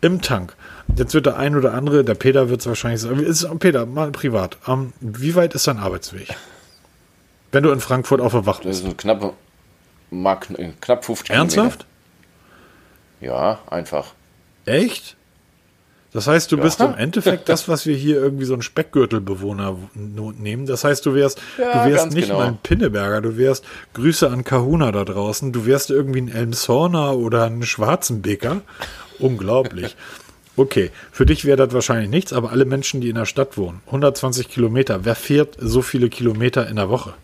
im Tank. Jetzt wird der ein oder andere, der Peter wird es wahrscheinlich sagen, ist, Peter, mal privat, ähm, wie weit ist dein Arbeitsweg? Wenn du in Frankfurt auf der Wacht Das bist. ist ein knapp, mag, knapp 50 Ernsthaft? Kilometer. Ja, einfach. Echt? Das heißt, du Ja. bist im Endeffekt das, was wir hier irgendwie so einen Speckgürtelbewohner nehmen. Das heißt, du wärst, Ja, du wärst nicht genau. mal ein Pinneberger, du wärst Grüße an Kahuna da draußen, du wärst irgendwie ein Elmshorner oder ein Schwarzenbeker. Unglaublich. Okay, für dich wäre das wahrscheinlich nichts, aber alle Menschen, die in der Stadt wohnen, 120 Kilometer, wer fährt so viele Kilometer in der Woche?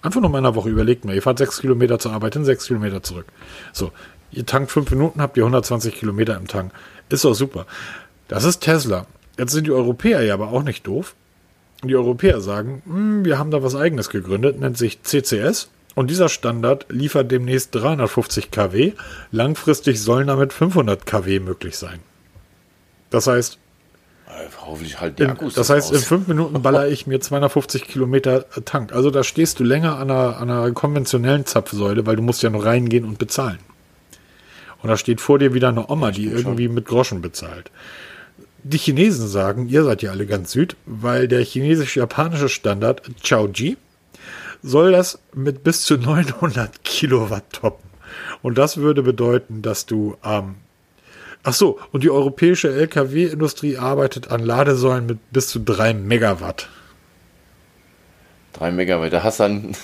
Einfach nur mal in der Woche, überlegt mal, ihr fahrt sechs Kilometer zur Arbeit hin, sechs Kilometer zurück. So, ihr tankt fünf Minuten, habt ihr 120 Kilometer im Tank. Ist doch super. Das ist Tesla. Jetzt sind die Europäer ja aber auch nicht doof. Die Europäer sagen, "Hm, wir haben da was eigenes gegründet, nennt sich CCS. Und dieser Standard liefert demnächst 350 kW. Langfristig sollen damit 500 kW möglich sein. Das heißt, Hoffentlich halt die in, Akkus das heißt, in aus. fünf Minuten baller ich mir 250 Kilometer Tank. Also da stehst du länger an einer, an einer konventionellen Zapfsäule, weil du musst ja noch reingehen und bezahlen. Und da steht vor dir wieder eine Oma, die irgendwie mit Groschen bezahlt. Die Chinesen sagen, ihr seid ja alle ganz süd, weil der chinesisch-japanische Standard Chaoji soll das mit bis zu 900 Kilowatt toppen. Und das würde bedeuten, dass du ähm, Ach so, und die europäische LKW-Industrie arbeitet an Ladesäulen mit bis zu 3 Megawatt. 3 Megawatt. Da hast du dann,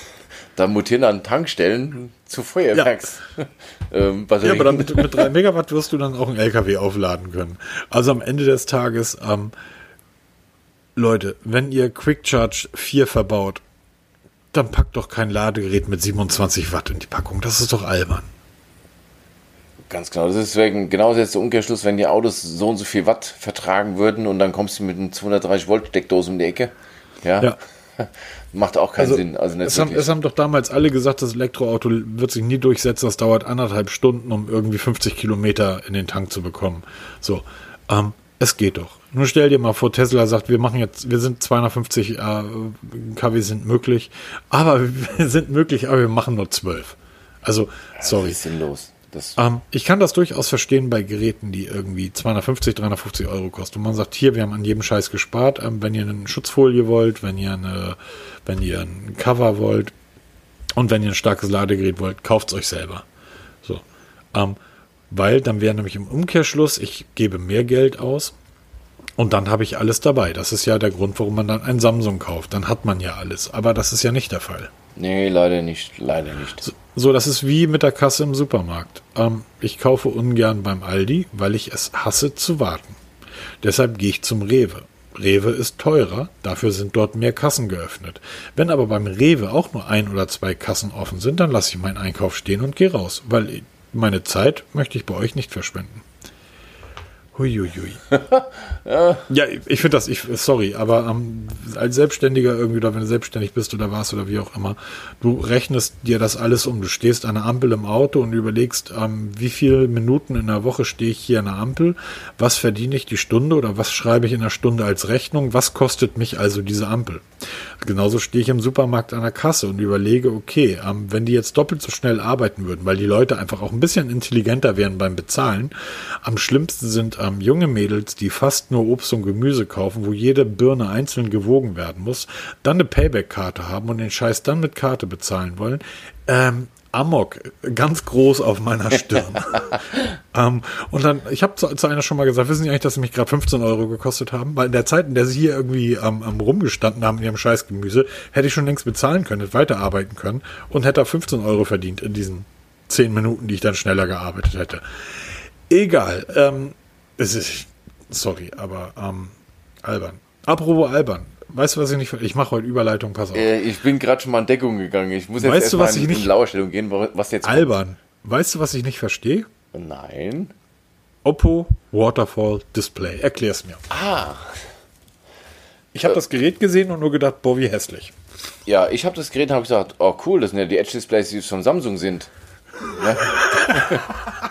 da mutieren dann Tankstellen zu Feuerwerks. ähm, Ja, aber dann mit, mit 3 Megawatt wirst du dann auch einen LKW aufladen können. Also am Ende des Tages, ähm, Leute, wenn ihr Quick Charge 4 verbaut, dann packt doch kein Ladegerät mit 27 Watt in die Packung. Das ist doch albern. Ganz genau. Das ist deswegen genauso jetzt der Umkehrschluss, wenn die Autos so und so viel Watt vertragen würden und dann kommst du mit einer 230 Volt Steckdose um die Ecke. Ja. Ja. Macht auch keinen Sinn. Also es, haben, es haben doch damals alle gesagt, das Elektroauto wird sich nie durchsetzen. Das dauert anderthalb Stunden, um irgendwie 50 Kilometer in den Tank zu bekommen. So, ähm, es geht doch. Nur stell dir mal vor, Tesla sagt, wir machen jetzt, wir sind 250 äh, kW sind möglich, aber wir sind möglich, aber wir machen nur 12. Also, sorry. Das ist sinnlos. Das, Ähm, ich kann das durchaus verstehen bei Geräten, die irgendwie 250, 350 Euro kosten. Und man sagt, hier, wir haben an jedem Scheiß gespart. Ähm, wenn ihr eine Schutzfolie wollt, wenn ihr eine, wenn ihr ein Cover wollt und wenn ihr ein starkes Ladegerät wollt, kauft es euch selber. So. Ähm, weil dann wäre nämlich im Umkehrschluss, ich gebe mehr Geld aus und dann habe ich alles dabei. Das ist ja der Grund, warum man dann ein Samsung kauft. Dann hat man ja alles. Aber das ist ja nicht der Fall. nee, leider nicht. Leider nicht. So, das ist wie mit der Kasse im Supermarkt. Ähm, ich kaufe ungern beim Aldi, weil ich es hasse zu warten. Deshalb gehe ich zum Rewe. Rewe ist teurer, dafür sind dort mehr Kassen geöffnet. Wenn aber beim Rewe auch nur ein oder zwei Kassen offen sind, dann lasse ich meinen Einkauf stehen und gehe raus, weil meine Zeit möchte ich bei euch nicht verschwenden. Huiuiui. ja, ich finde das, ich, sorry, aber ähm, als Selbstständiger irgendwie, oder wenn du selbstständig bist oder warst oder wie auch immer, du rechnest dir das alles um. Du stehst an der Ampel im Auto und überlegst, ähm, wie viele Minuten in der Woche stehe ich hier an der Ampel, was verdiene ich die Stunde oder was schreibe ich in der Stunde als Rechnung, was kostet mich also diese Ampel. Genauso stehe ich im Supermarkt an der Kasse und überlege, okay, ähm, wenn die jetzt doppelt so schnell arbeiten würden, weil die Leute einfach auch ein bisschen intelligenter wären beim Bezahlen, am schlimmsten sind ähm, junge Mädels, die fast nur Obst und Gemüse kaufen, wo jede Birne einzeln gewogen werden muss, dann eine Payback-Karte haben und den Scheiß dann mit Karte bezahlen wollen. Ähm, Amok, ganz groß auf meiner Stirn. ähm, und dann, ich habe zu, zu einer schon mal gesagt, wissen Sie eigentlich, dass sie mich gerade 15 Euro gekostet haben? Weil in der Zeit, in der sie hier irgendwie ähm, am rumgestanden haben in ihrem Scheißgemüse, hätte ich schon längst bezahlen können, hätte weiterarbeiten können und hätte da 15 Euro verdient in diesen 10 Minuten, die ich dann schneller gearbeitet hätte. Egal. Ähm, es ist, sorry, aber ähm, albern. Apropos albern. Weißt du, was ich nicht... Ich mache heute Überleitung, pass auf. Äh, ich bin gerade schon mal in Deckung gegangen. Ich muss jetzt Weißt du, was ich in, nicht- in Lauerstellung gehen, was jetzt kommt. Albern. Weißt du, was ich nicht verstehe? Nein. Oppo Waterfall Display. Erklär's mir. Ah. Ich habe das Gerät gesehen und nur gedacht, boah, wie hässlich. Ja, ich habe das Gerät und habe gesagt, oh cool, das sind ja die Edge-Displays, die von Samsung sind. Ja,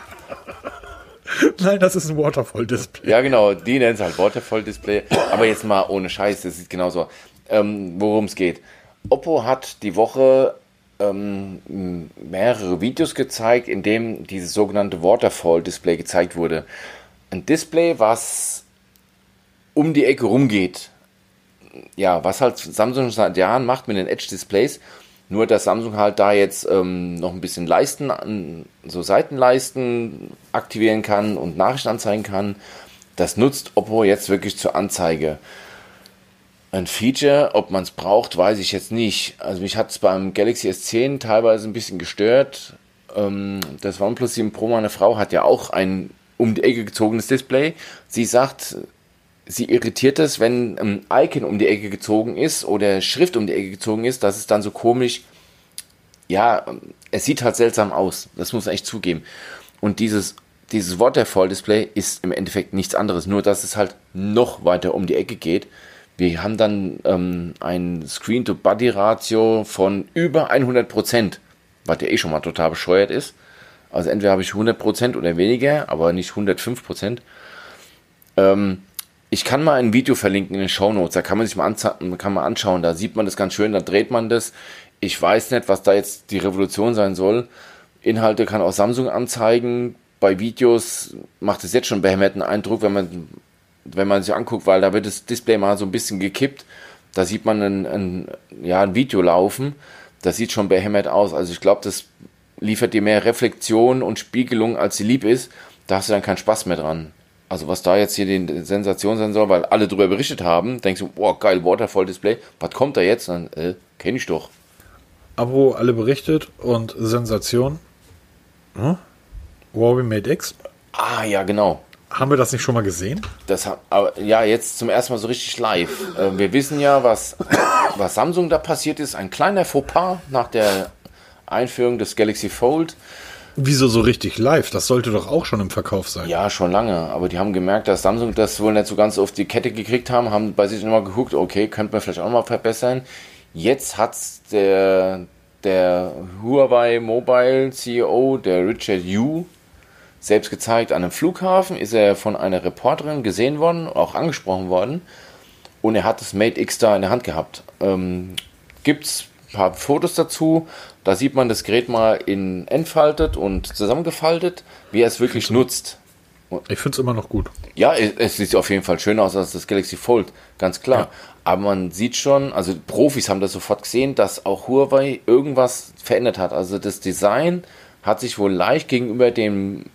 Nein, das ist ein Waterfall Display. ja genau, die nennen es halt Waterfall-Display. Aber jetzt mal ohne Scheiß, das sieht genauso. Ähm, Worum es geht. Oppo hat die Woche ähm, mehrere Videos gezeigt, in dem dieses sogenannte Waterfall-Display gezeigt wurde. Ein Display, was um die Ecke rumgeht. Ja, was halt Samsung seit Jahren macht mit den Edge-Displays. Nur, dass Samsung halt da jetzt ähm, noch ein bisschen Leisten, so Seitenleisten aktivieren kann und Nachrichten anzeigen kann. Das nutzt Oppo jetzt wirklich zur Anzeige. Ein Feature, ob man es braucht, weiß ich jetzt nicht. Also mich hat es beim Galaxy S10 teilweise ein bisschen gestört. Ähm, das OnePlus 7 Pro, meine Frau, hat ja auch ein um die Ecke gezogenes Display. Sie sagt, sie irritiert es, wenn ein Icon um die Ecke gezogen ist oder Schrift um die Ecke gezogen ist, dass es dann so komisch, ja, es sieht halt seltsam aus. Das muss man echt zugeben. Und dieses, dieses Waterfall-Display ist im Endeffekt nichts anderes, nur dass es halt noch weiter um die Ecke geht. Wir haben dann ähm, ein Screen-to-Body-Ratio von über 100%, was ja eh schon mal total bescheuert ist. Also entweder habe ich 100% oder weniger, aber nicht 105%. Ähm, ich kann mal ein Video verlinken in den Show Notes, da kann man sich mal, kann man anschauen, da sieht man das ganz schön, da dreht man das. Ich weiß nicht, was da jetzt die Revolution sein soll. Inhalte kann auch Samsung anzeigen. Bei Videos macht es jetzt schon behemerten Eindruck, wenn man, wenn man sich anguckt, weil da wird das Display mal so ein bisschen gekippt. Da sieht man ein, ein, ja, ein Video laufen. Das sieht schon behämmert aus. Also ich glaube, das liefert dir mehr Reflexion und Spiegelung, als sie lieb ist. Da hast du dann keinen Spaß mehr dran. Also was da jetzt hier die Sensation sein soll, weil alle darüber berichtet haben, denkst du, boah, geil, Waterfall-Display, was kommt da jetzt? Dann, äh, kenn ich doch. Abo alle berichtet und Sensation. Hm? Huawei Mate X. Ah, ja, genau. Haben wir das nicht schon mal gesehen? Das, aber, ja, jetzt zum ersten Mal so richtig live. Äh, wir wissen ja, was, was Samsung da passiert ist. Ein kleiner Fauxpas nach der Einführung des Galaxy Fold. Wieso so richtig live? Das sollte doch auch schon im Verkauf sein. Ja, schon lange. Aber die haben gemerkt, dass Samsung das wohl nicht so ganz auf die Kette gekriegt haben, haben bei sich nochmal geguckt, okay, könnte man vielleicht auch mal verbessern. Jetzt hat's der, der Huawei Mobile CEO, der Richard Yu, selbst gezeigt. An einem Flughafen ist er von einer Reporterin gesehen worden, auch angesprochen worden. Und er hat das Mate X da in der Hand gehabt. Ähm, gibt's ein paar Fotos dazu. Da sieht man das Gerät mal in entfaltet und zusammengefaltet, wie er es wirklich nutzt. Ich finde es immer noch gut. Ja, es, sieht auf jeden Fall schöner aus als das Galaxy Fold, ganz klar. Ja. Aber man sieht schon, also Profis haben das sofort gesehen, dass auch Huawei irgendwas verändert hat. Also das Design hat sich wohl leicht gegenüber dem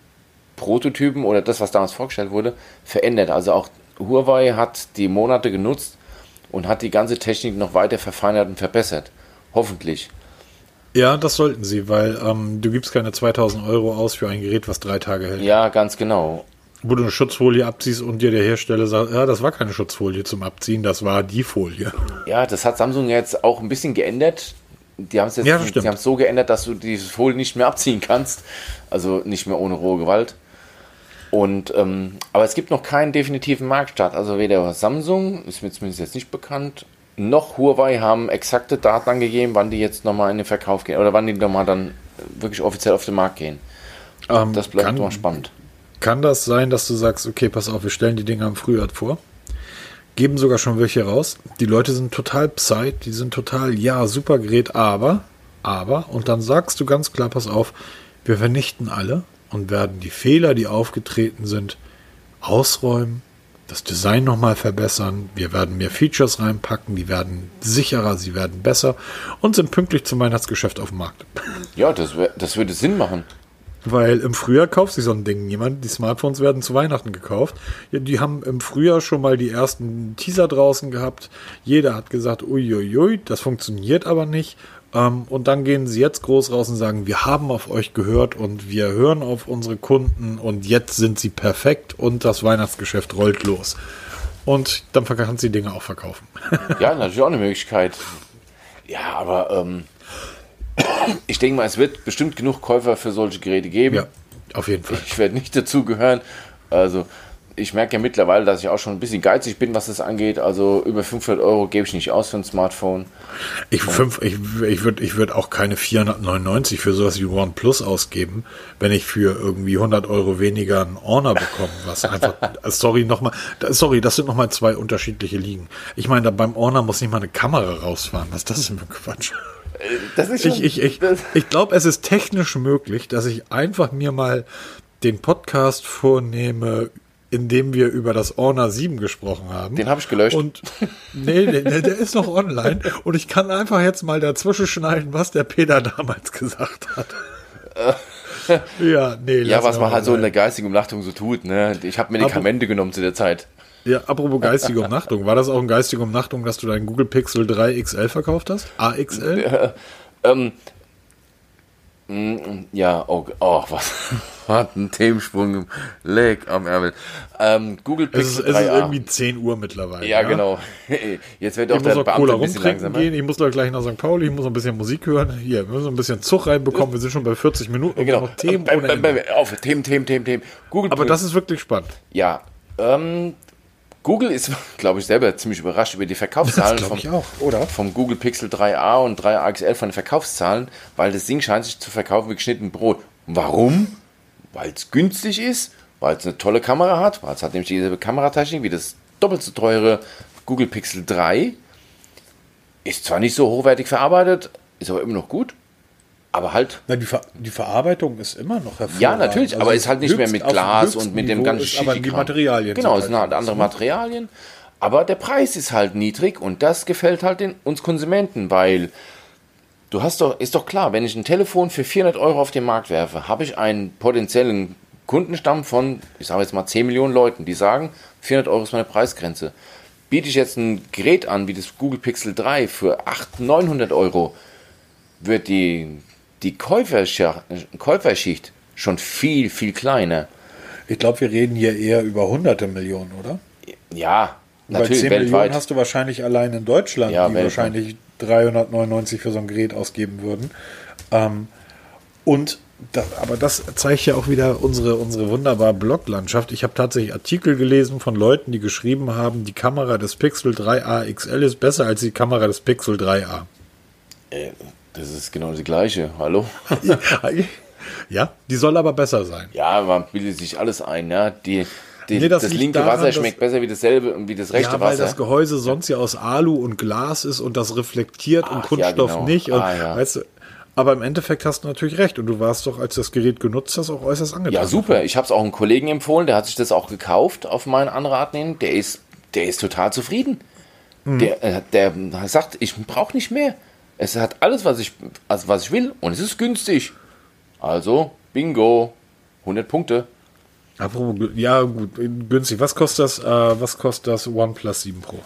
Prototypen oder das, was damals vorgestellt wurde, verändert. Also auch Huawei hat die Monate genutzt und hat die ganze Technik noch weiter verfeinert und verbessert. Hoffentlich. Ja, das sollten sie, weil ähm, du gibst keine 2000 Euro aus für ein Gerät, was drei Tage hält. Ja, ganz genau. Wo du eine Schutzfolie abziehst und dir der Hersteller sagt, ja, das war keine Schutzfolie zum Abziehen, das war die Folie. Ja, das hat Samsung jetzt auch ein bisschen geändert. Die haben es jetzt Ja, die haben so geändert, dass du diese Folie nicht mehr abziehen kannst. Also nicht mehr ohne rohe Gewalt. Und ähm, aber es gibt noch keinen definitiven Marktstart. Also weder Samsung, ist mir zumindest jetzt nicht bekannt, noch Huawei haben exakte Daten angegeben, wann die jetzt nochmal in den Verkauf gehen oder wann die nochmal dann wirklich offiziell auf den Markt gehen. Ähm, Das bleibt kann, spannend. Kann das sein, dass du sagst, okay, pass auf, wir stellen die Dinger im Frühjahr vor, geben sogar schon welche raus. Die Leute sind total psyched, die sind total, ja, super Gerät, aber, aber, und dann sagst du ganz klar, pass auf, wir vernichten alle und werden die Fehler, die aufgetreten sind, ausräumen, das Design nochmal verbessern, wir werden mehr Features reinpacken, die werden sicherer, sie werden besser und sind pünktlich zum Weihnachtsgeschäft auf dem Markt. Ja, das, wär, das würde Sinn machen. Weil im Frühjahr kauft sich so ein Ding niemand. Die Smartphones werden zu Weihnachten gekauft. Die haben im Frühjahr schon mal die ersten Teaser draußen gehabt. Jeder hat gesagt, uiuiui, das funktioniert aber nicht. Ähm, und dann gehen sie jetzt groß raus und sagen, wir haben auf euch gehört und wir hören auf unsere Kunden und jetzt sind sie perfekt und das Weihnachtsgeschäft rollt los. Und dann kannst du die Dinge auch verkaufen. Ja, natürlich auch eine Möglichkeit. Ja, aber ähm, ich denke mal, es wird bestimmt genug Käufer für solche Geräte geben. Ja. Auf jeden Fall. Ich werde nicht dazugehören. Also ich merke ja mittlerweile, dass ich auch schon ein bisschen geizig bin, was das angeht. Also über 500 Euro gebe ich nicht aus für ein Smartphone. Ich, fünf, ich, ich würde ich würd auch keine 499 für sowas wie OnePlus ausgeben, wenn ich für irgendwie 100 Euro weniger einen Honor bekomme. Was einfach, sorry, nochmal, sorry, das sind nochmal zwei unterschiedliche Ligen. Ich meine, beim Honor muss nicht mal eine Kamera rausfahren. Was ist das denn für Quatsch? Das ist schon, ich ich, ich, ich glaube, es ist technisch möglich, dass ich einfach mir mal den Podcast vornehme in dem wir über das Honor 7 gesprochen haben. Den habe ich gelöscht. Und nee, nee, der ist noch online und ich kann einfach jetzt mal dazwischen schneiden, was der Peter damals gesagt hat. ja, nee. Ja, was man halt so in der geistigen Umnachtung so tut, ne? Ich habe Medikamente Apro genommen zu der Zeit. Ja, apropos geistige Umnachtung. War das auch eine geistige Umnachtung, dass du deinen Google Pixel 3 XL verkauft hast? AXL? Ja, ähm, ja, oh, oh was hat ein Themensprung Leg am Ärmel. Ähm, Google Pixel es ist, es ist irgendwie 10 Uhr mittlerweile. Ja, ja? genau. Jetzt wird auch ich der muss Beamte ein bisschen langsamer. Gehen. Ich muss doch gleich nach St. Pauli, ich muss ein bisschen Musik hören. Hier, wir müssen ein bisschen Zug reinbekommen. Wir sind schon bei 40 Minuten. Genau. Themen ohne Ende. Auf, Themen, Themen, Themen, Themen. Google Aber das ist wirklich spannend. Ja, ähm, Google ist, glaube ich, selber ziemlich überrascht über die Verkaufszahlen vom, auch, vom Google Pixel 3a und 3a XL von den Verkaufszahlen, weil das Ding scheint sich zu verkaufen wie geschnitten Brot. Warum? Weil es günstig ist, weil es eine tolle Kamera hat, weil es hat nämlich dieselbe Kameratechnik wie das doppelt so teure Google Pixel 3. Ist zwar nicht so hochwertig verarbeitet, ist aber immer noch gut. Aber halt. Na, die, Ver die Verarbeitung ist immer noch hervorragend. Ja, natürlich, also aber ist halt nicht mehr mit Glas und mit dem ganzen ist, Aber die Materialien. Genau, es sind halt andere ne? Materialien. Aber der Preis ist halt niedrig und das gefällt halt den, uns Konsumenten, weil du hast doch, ist doch klar, wenn ich ein Telefon für 400 Euro auf den Markt werfe, habe ich einen potenziellen Kundenstamm von, ich sage jetzt mal 10 Millionen Leuten, die sagen, 400 Euro ist meine Preisgrenze. Biete ich jetzt ein Gerät an wie das Google Pixel 3 für 800, 900 Euro, wird die die Käuferschicht schon viel, viel kleiner. Ich glaube, wir reden hier eher über hunderte Millionen, oder? Ja, natürlich. Bei 10 weltweit. Millionen hast du wahrscheinlich allein in Deutschland, ja, die weltweit. wahrscheinlich 399 für so ein Gerät ausgeben würden. Ähm, und das, aber das zeigt ja auch wieder unsere, unsere wunderbare Bloglandschaft. Ich habe tatsächlich Artikel gelesen von Leuten, die geschrieben haben, die Kamera des Pixel 3a XL ist besser als die Kamera des Pixel 3a. Äh, das ist genau das gleiche. Hallo? ja, die soll aber besser sein. Ja, man bildet sich alles ein. Ja. Die, die, nee, das, das linke daran, Wasser schmeckt besser wie dasselbe wie das rechte ja, weil Wasser. das Gehäuse sonst ja aus Alu und Glas ist und das reflektiert Ach, und Kunststoff ja, genau. nicht. Und, ah, ja. weißt du, aber im Endeffekt hast du natürlich recht. Und du warst doch, als du das Gerät genutzt hast, auch äußerst angetan. Ja, super. Ich habe es auch einem Kollegen empfohlen, der hat sich das auch gekauft auf meine Anrat hin. Der ist, der ist total zufrieden. Mhm. Der, äh, der sagt, ich brauche nicht mehr. Es hat alles, was ich, also was ich will und es ist günstig. Also, bingo, 100 Punkte. Ja, gut, günstig. Was kostet das, äh, was kostet das OnePlus 7 Pro?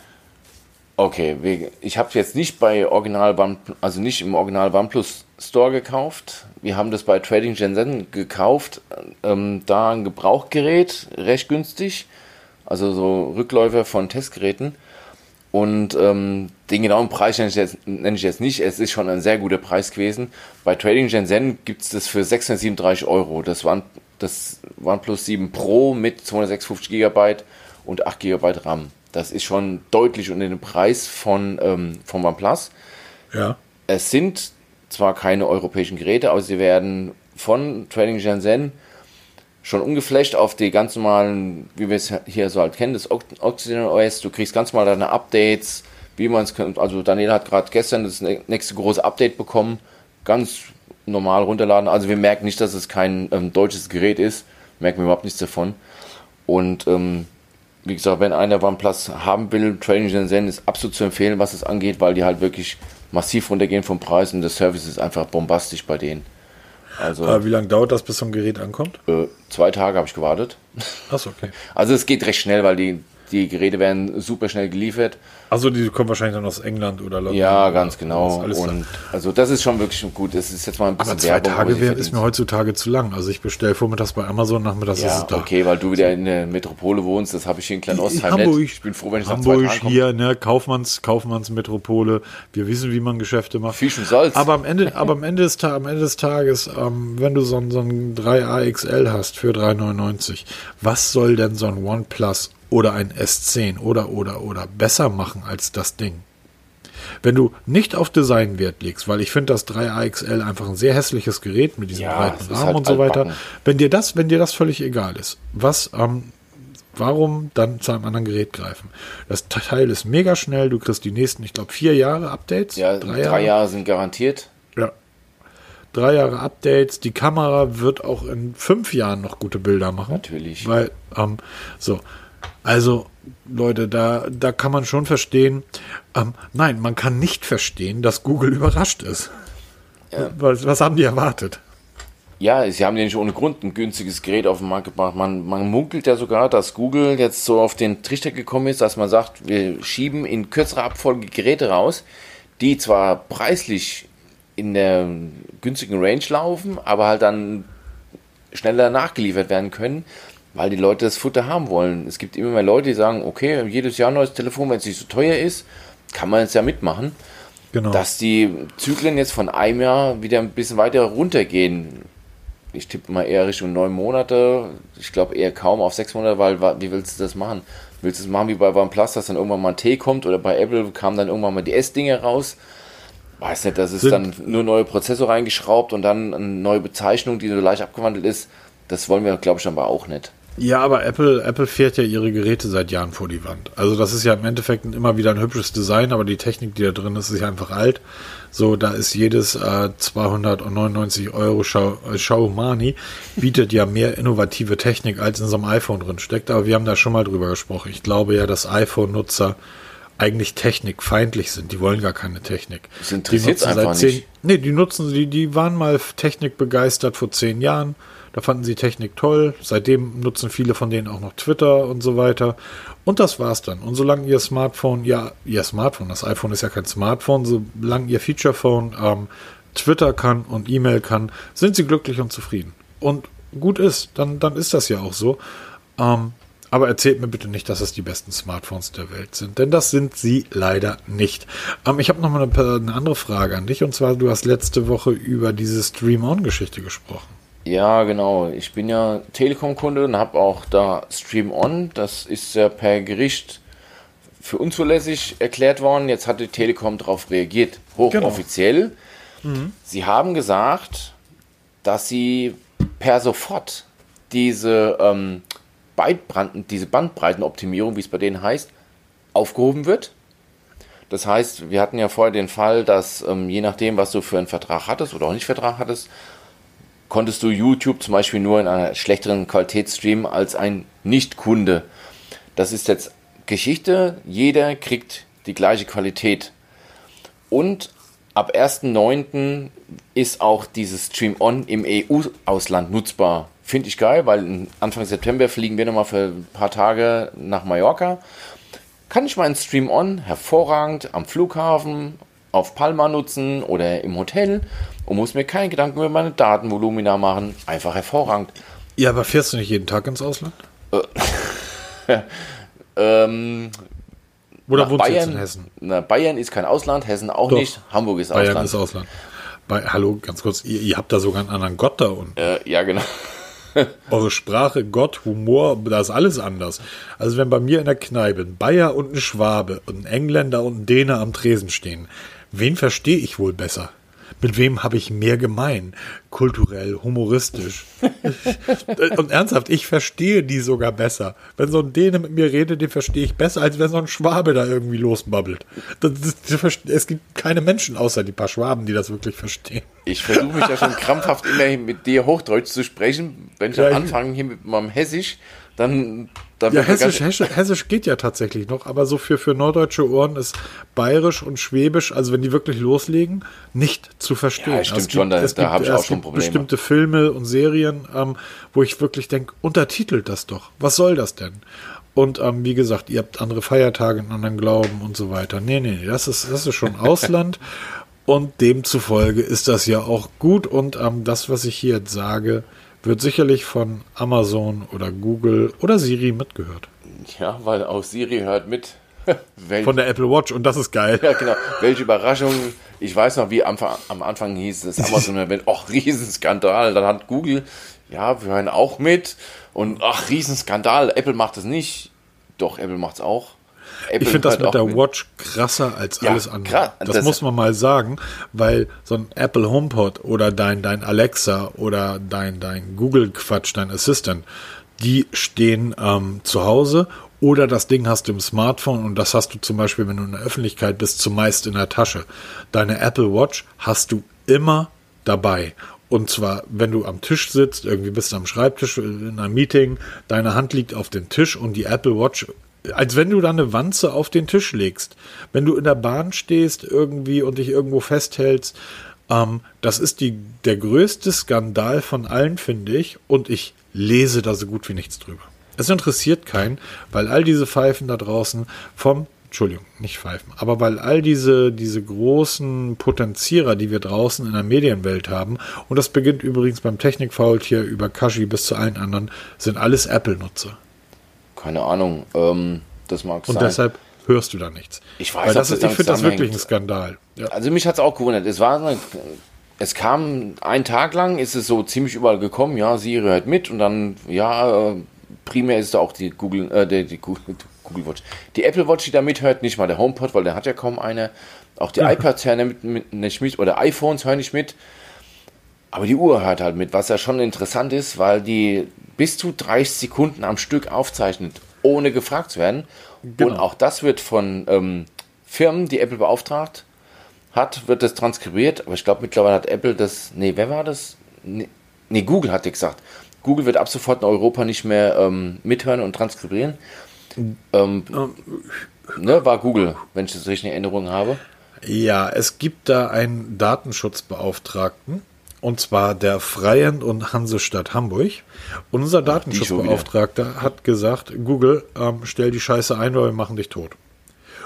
Okay, ich habe es jetzt nicht bei Original One, also nicht im Original OnePlus Store gekauft. Wir haben das bei Trading Shenzhen gekauft. Ähm, da ein Gebrauchgerät, recht günstig. Also so Rückläufer von Testgeräten. Und ähm, den genauen Preis nenne ich, jetzt, nenne ich, jetzt, nicht. Es ist schon ein sehr guter Preis gewesen. Bei Trading Shenzhen gibt es das für 637 Euro. Das, One, das OnePlus 7 Pro mit 256 GB und 8 GB RAM. Das ist schon deutlich unter dem Preis von, ähm, von OnePlus. Ja. Es sind zwar keine europäischen Geräte, aber sie werden von Trading Shenzhen schon umgeflasht auf die ganz normalen, wie wir es hier so halt kennen, das Occidental OS. Du kriegst ganz normal deine Updates, wie man es kennt. Also Daniel hat gerade gestern das nächste große Update bekommen, ganz normal runterladen. Also wir merken nicht, dass es kein ähm, deutsches Gerät ist, merken wir überhaupt nichts davon. Und ähm, wie gesagt, wenn einer OnePlus haben will, Training Shenzhen ist absolut zu empfehlen, was es angeht, weil die halt wirklich massiv runtergehen vom Preis und der Service ist einfach bombastisch bei denen. Also, Aber wie lange dauert das, bis so ein Gerät ankommt? Äh, zwei Tage habe ich gewartet. Achso, okay. Also es geht recht schnell, weil die, Die Geräte werden super schnell geliefert. Also die kommen wahrscheinlich dann aus England oder London. Ja, ganz genau. Und also das ist schon wirklich gut. Das ist jetzt mal ein bisschen Aber zwei Werbung, Tage wär, ist mir heutzutage zu lang. Also ich bestelle vormittags bei Amazon, nachmittags ist Ja, es da. okay, weil du wieder in der Metropole wohnst, das habe ich hier in Kleinostheim Hamburg. nicht. Ich bin froh, wenn ich nach zwei Hamburg Tagen hier, ne, Kaufmanns, Kaufmannsmetropole. Wir wissen, wie man Geschäfte macht. Fisch und Salz. Aber am Ende, aber am Ende des, am Ende des Tages, ähm, wenn du so, ein- so ein 3A XL hast für 3,99, was soll denn so ein OnePlus oder ein S10 oder, oder, oder besser machen als das Ding? Wenn du nicht auf Design Wert legst, weil ich finde das 3A XL einfach ein sehr hässliches Gerät mit diesem Ja, breiten Rahmen halt und so weiter. altbacken. Wenn dir das, wenn dir das völlig egal ist, was, ähm, warum dann zu einem anderen Gerät greifen? Das Teil ist mega schnell, du kriegst die nächsten, ich glaube, vier Jahre Updates. ja, drei, Jahre sind garantiert. Ja. Drei Jahre Updates. Die Kamera wird auch in fünf Jahren noch gute Bilder machen. Natürlich. Weil, ähm, so. Also, Leute, da, da kann man schon verstehen. Ähm, nein, man kann nicht verstehen, dass Google überrascht ist. Was, was haben die erwartet? Ja, sie haben ja nicht ohne Grund ein günstiges Gerät auf den Markt gebracht. Man, man munkelt ja sogar, dass Google jetzt so auf den Trichter gekommen ist, dass man sagt, wir schieben in kürzerer Abfolge Geräte raus, die zwar preislich in der günstigen Range laufen, aber halt dann schneller nachgeliefert werden können, weil die Leute das Futter haben wollen. Es gibt immer mehr Leute, die sagen, okay, jedes Jahr ein neues Telefon, wenn es nicht so teuer ist, kann man jetzt ja mitmachen. Genau. Dass die Zyklen jetzt von einem Jahr wieder ein bisschen weiter runtergehen. Ich tippe mal eher Richtung neun Monate. Ich glaube eher kaum auf sechs Monate, weil wie willst du das machen? Willst du es machen wie bei OnePlus, dass dann irgendwann mal ein T kommt oder bei Apple kamen dann irgendwann mal die S-Dinge raus? Weiß nicht, das ist dann nur neue Prozessor reingeschraubt und dann eine neue Bezeichnung, die so leicht abgewandelt ist. Das wollen wir, glaube ich, aber auch nicht. Ja, aber Apple, Apple fährt ja ihre Geräte seit Jahren vor die Wand. Also das ist ja im Endeffekt immer wieder ein hübsches Design, aber die Technik, die da drin ist, ist ja einfach alt. So, da ist jedes äh, 299 Euro Schau- äh, Xiaomi bietet ja mehr innovative Technik, als in so einem iPhone drin steckt. Aber wir haben da schon mal drüber gesprochen. Ich glaube ja, dass iPhone-Nutzer eigentlich technikfeindlich sind. Die wollen gar keine Technik. Das interessiert's Die nutzen einfach seit nicht. Nee, die nutzen sie, die waren mal Technik begeistert vor zehn Jahren. Da fanden sie Technik toll. Seitdem nutzen viele von denen auch noch Twitter und so weiter. Und das war's dann. Und solange ihr Smartphone, ja, ihr Smartphone, das iPhone ist ja kein Smartphone, solange ihr Featurephone ähm, Twitter kann und E-Mail kann, sind sie glücklich und zufrieden. Und gut ist, dann, dann ist das ja auch so. Ähm, aber erzählt mir bitte nicht, dass es die besten Smartphones der Welt sind, denn das sind sie leider nicht. Ähm, ich habe noch mal eine, eine andere Frage an dich und zwar, du hast letzte Woche über diese Stream-On-Geschichte gesprochen. Ja, genau. Ich bin ja Telekom-Kunde und habe auch da Stream On. Das ist ja per Gericht für unzulässig erklärt worden. Jetzt hat die Telekom darauf reagiert, hochoffiziell. Sie haben gesagt, dass sie per sofort diese, ähm, Bandbreiten, diese Bandbreitenoptimierung, wie es bei denen heißt, aufgehoben wird. Das heißt, wir hatten ja vorher den Fall, dass ähm, je nachdem, was du für einen Vertrag hattest oder auch nicht Vertrag hattest, konntest du YouTube zum Beispiel nur in einer schlechteren Qualität streamen als ein Nicht-Kunde. Das ist jetzt Geschichte. Jeder kriegt die gleiche Qualität. Und ab 1.9. ist auch dieses Stream On im EU-Ausland nutzbar. Finde ich geil, weil Anfang September fliegen wir nochmal für ein paar Tage nach Mallorca. Kann ich meinen Stream On hervorragend am Flughafen, auf Palma nutzen oder im Hotel und muss mir keine Gedanken über meine Datenvolumina machen. Einfach hervorragend. Ja, aber fährst du nicht jeden Tag ins Ausland? Ähm, Oder wohnst du jetzt Bayern, in Hessen? Na, Bayern ist kein Ausland, Hessen auch Doch. nicht, Hamburg ist Bayern Ausland. ist Ausland. Bei, hallo, ganz kurz, ihr, ihr habt da sogar einen anderen Gott da unten. äh, ja, genau. Eure Sprache, Gott, Humor, da ist alles anders. Also wenn bei mir in der Kneipe ein Bayer und ein Schwabe und ein Engländer und ein Däner am Tresen stehen, wen verstehe ich wohl besser? Mit wem habe ich mehr gemein? Kulturell, humoristisch. und ernsthaft, ich verstehe die sogar besser. Wenn so ein Däne mit mir redet, den verstehe ich besser, als wenn so ein Schwabe da irgendwie losbabbelt. Das, das, das, es gibt keine Menschen außer die paar Schwaben, die das wirklich verstehen. Ich versuche mich ja schon krampfhaft immer mit dir Hochdeutsch zu sprechen. Wenn ich Ja, anfange hier mit meinem Hessisch, dann Ja, Hessisch, Hessisch, Hessisch geht ja tatsächlich noch, aber so für, für norddeutsche Ohren ist Bayerisch und Schwäbisch, also wenn die wirklich loslegen, nicht zu verstehen. Ja, stimmt Also es schon, da- es da hab ich auch schon gibt Probleme. bestimmte Filme und Serien, ähm, wo ich wirklich denke, untertitelt das doch. Was soll das denn? Und ähm, wie gesagt, ihr habt andere Feiertage, einen anderen Glauben und so weiter. Nee, nee, nee, das ist, das ist schon Ausland. Und demzufolge ist das ja auch gut. Und ähm, das, was ich hier jetzt sage, wird sicherlich von Amazon oder Google oder Siri mitgehört. Ja, weil auch Siri hört mit. von der Apple Watch und das ist geil. Ja, genau. Welche Überraschung. Ich weiß noch, wie am, am Anfang hieß es Amazon erwähnt, ach, Riesenskandal. Dann hat Google, ja, wir hören auch mit. Und ach, Riesenskandal. Apple macht es nicht. Doch, Apple macht es auch. Apple ich finde das mit der mit. Watch krasser als ja, alles andere. Das, das, muss man mal sagen, weil so ein Apple HomePod oder dein, dein Alexa oder dein, dein Google-Quatsch, dein Assistant, die stehen ähm, zu Hause oder das Ding hast du im Smartphone und das hast du zum Beispiel, wenn du in der Öffentlichkeit bist, zumeist in der Tasche. Deine Apple Watch hast du immer dabei. Und zwar, wenn du am Tisch sitzt, irgendwie bist du am Schreibtisch in einem Meeting, deine Hand liegt auf dem Tisch und die Apple Watch als wenn du da eine Wanze auf den Tisch legst. Wenn du in der Bahn stehst irgendwie und dich irgendwo festhältst, ähm, das ist die, der größte Skandal von allen, finde ich. Und ich lese da so gut wie nichts drüber. Es interessiert keinen, weil all diese Pfeifen da draußen vom Entschuldigung, nicht Pfeifen, aber weil all diese, diese großen Potenzierer, die wir draußen in der Medienwelt haben, und das beginnt übrigens beim Technikfaultier über Kashi bis zu allen anderen, sind alles Apple-Nutzer. Keine Ahnung. Ähm, das mag Und sein. deshalb hörst du da nichts. Ich weiß, das, ist, ich finde das wirklich ein Skandal. Ja. Also mich hat es auch gewundert. Es war es kam einen Tag lang, ist es so ziemlich überall gekommen, ja, Siri hört mit und dann, ja, äh, primär ist da auch die Google, äh, die, die Google, Watch. Die Apple Watch, die da mithört, nicht mal der HomePod, weil der hat ja kaum eine. Auch die ja. iPads hören mit, mit, nicht mit oder iPhones hören nicht mit. Aber die Uhr hört halt mit, was ja schon interessant ist, weil die bis zu 30 Sekunden am Stück aufzeichnet, ohne gefragt zu werden. Genau. Und auch das wird von ähm, Firmen, die Apple beauftragt hat, wird das transkribiert. Aber ich glaube, mittlerweile hat Apple das. Nee, wer war das? Nee, nee Google hat gesagt. Google wird ab sofort in Europa nicht mehr ähm, mithören und transkribieren. Ähm, ähm, ne, war Google, wenn ich das richtig in Erinnerung habe. Ja, es gibt da einen Datenschutzbeauftragten, und zwar der Freien und Hansestadt Hamburg. Unser Datenschutzbeauftragter hat gesagt, Google, ähm, stell die Scheiße ein, weil wir machen dich tot.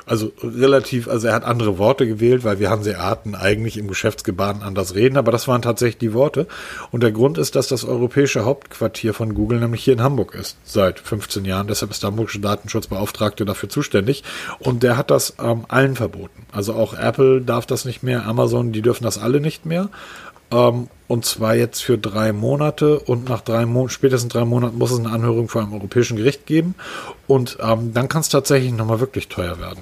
Also relativ, also er hat andere Worte gewählt, weil wir Hanseaten eigentlich im Geschäftsgebaren anders reden, aber das waren tatsächlich die Worte. Und der Grund ist, dass das europäische Hauptquartier von Google nämlich hier in Hamburg ist, seit 15 Jahren. Deshalb ist der hamburgische Datenschutzbeauftragte dafür zuständig. Und der hat das ähm, allen verboten. Also auch Apple darf das nicht mehr, Amazon, die dürfen das alle nicht mehr. Ähm, und zwar jetzt für drei Monate und nach drei Monaten, spätestens drei Monaten muss es eine Anhörung vor einem europäischen Gericht geben. Und ähm, dann kann es tatsächlich nochmal wirklich teuer werden.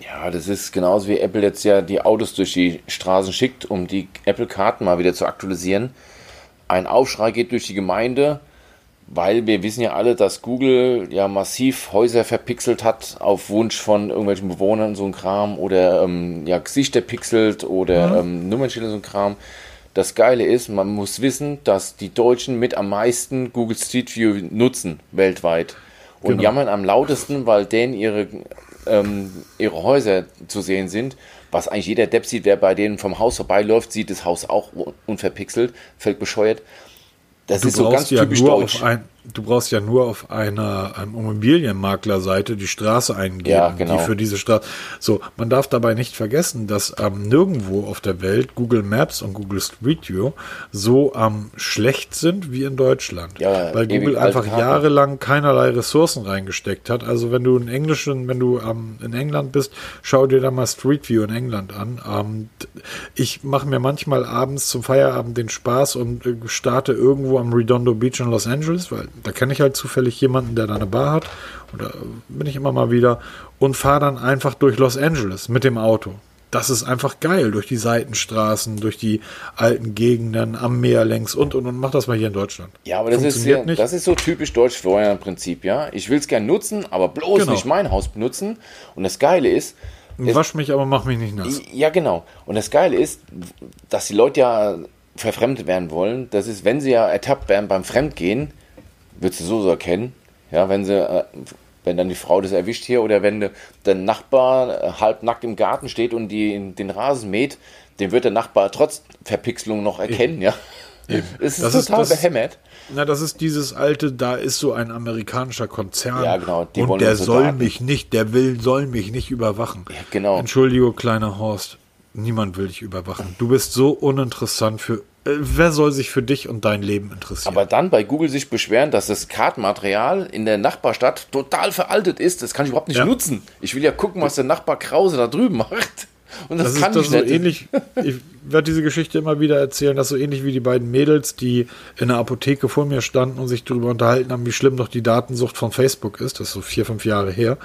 Ja, das ist genauso wie Apple jetzt ja die Autos durch die Straßen schickt, um die Apple-Karten mal wieder zu aktualisieren. Ein Aufschrei geht durch die Gemeinde, weil wir wissen ja alle, dass Google ja massiv Häuser verpixelt hat auf Wunsch von irgendwelchen Bewohnern, so ein Kram, oder ähm, ja, Gesichter pixelt oder mhm. ähm, Nummernschilder, so ein Kram. Das Geile ist, man muss wissen, dass die Deutschen mit am meisten Google Street View nutzen weltweit und genau. jammern am lautesten, weil denen ihre, ähm, ihre Häuser zu sehen sind. Was eigentlich jeder Depp sieht, der bei denen vom Haus vorbeiläuft, sieht das Haus auch unverpixelt, völlig bescheuert. Das du ist so ganz ja typisch deutsch. Ein, du brauchst ja nur auf einer Immobilienmaklerseite die Straße eingeben, ja, genau. die für diese Straße. So, man darf dabei nicht vergessen, dass ähm, nirgendwo auf der Welt Google Maps und Google Street View so ähm, schlecht sind wie in Deutschland. Ja, weil Google einfach jahrelang keinerlei Ressourcen reingesteckt hat. Also wenn du in Englischen, wenn du ähm, in England bist, schau dir da mal Street View in England an. Ähm, ich mache mir manchmal abends zum Feierabend den Spaß und äh, starte irgendwo am Redondo Beach in Los Angeles, weil da kenne ich halt zufällig jemanden, der da eine Bar hat. Oder bin ich immer mal wieder. Und fahre dann einfach durch Los Angeles mit dem Auto. Das ist einfach geil, durch die Seitenstraßen, durch die alten Gegenden, am Meer längs und und und. Mach das mal hier in Deutschland. Ja, aber das ist ja, das ist so typisch deutsch für euer Prinzip, ja. Ich will es gern nutzen, aber bloß genau. nicht mein Haus benutzen. Und das Geile ist, Wasch mich, aber mach mich nicht nass. Ja, genau. Und das Geile ist, dass die Leute ja verfremdet werden wollen. Das ist, wenn sie ja ertappt werden beim Fremdgehen, würdest du so, so erkennen. Ja, wenn sie, äh, wenn dann die Frau das erwischt hier oder wenn der Nachbar äh, halb nackt im Garten steht und die, den Rasen mäht, den wird der Nachbar trotz Verpixelung noch erkennen, ja. Es ist Das ist- total das- behämmert. Na, das ist dieses alte, da ist so ein amerikanischer Konzern. Ja, genau, und der soll Daten. mich nicht, der will, soll mich nicht überwachen. Ja, genau. Entschuldige, kleiner Horst. Niemand will dich überwachen. Du bist so uninteressant für. Äh, wer soll sich für dich und dein Leben interessieren? Aber dann bei Google sich beschweren, dass das Kartenmaterial in der Nachbarstadt total veraltet ist, das kann ich überhaupt nicht Ja. nutzen. Ich will ja gucken, was der Nachbar Krause da drüben macht. Und das, das kann ist das ich so nicht. ähnlich. Ich werde diese Geschichte immer wieder erzählen, dass so ähnlich wie die beiden Mädels, die in der Apotheke vor mir standen und sich darüber unterhalten haben, wie schlimm doch die Datensucht von Facebook ist. Das ist so vier, fünf Jahre her.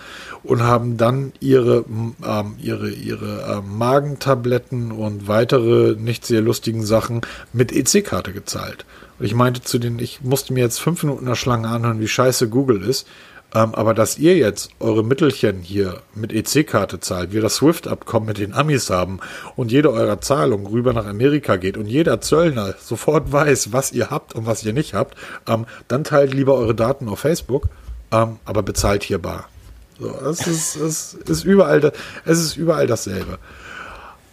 Und haben dann ihre, ähm, ihre, ihre ähm, Magentabletten und weitere nicht sehr lustigen Sachen mit EC-Karte gezahlt. Und ich meinte zu denen, ich musste mir jetzt fünf Minuten in der Schlange anhören, wie scheiße Google ist. Ähm, aber dass ihr jetzt eure Mittelchen hier mit EC-Karte zahlt, wir das SWIFT-Abkommen mit den Amis haben und jede eurer Zahlung rüber nach Amerika geht und jeder Zöllner sofort weiß, was ihr habt und was ihr nicht habt, ähm, dann teilt lieber eure Daten auf Facebook, ähm, aber bezahlt hier bar. So, es ist, es ist überall, es ist überall dasselbe.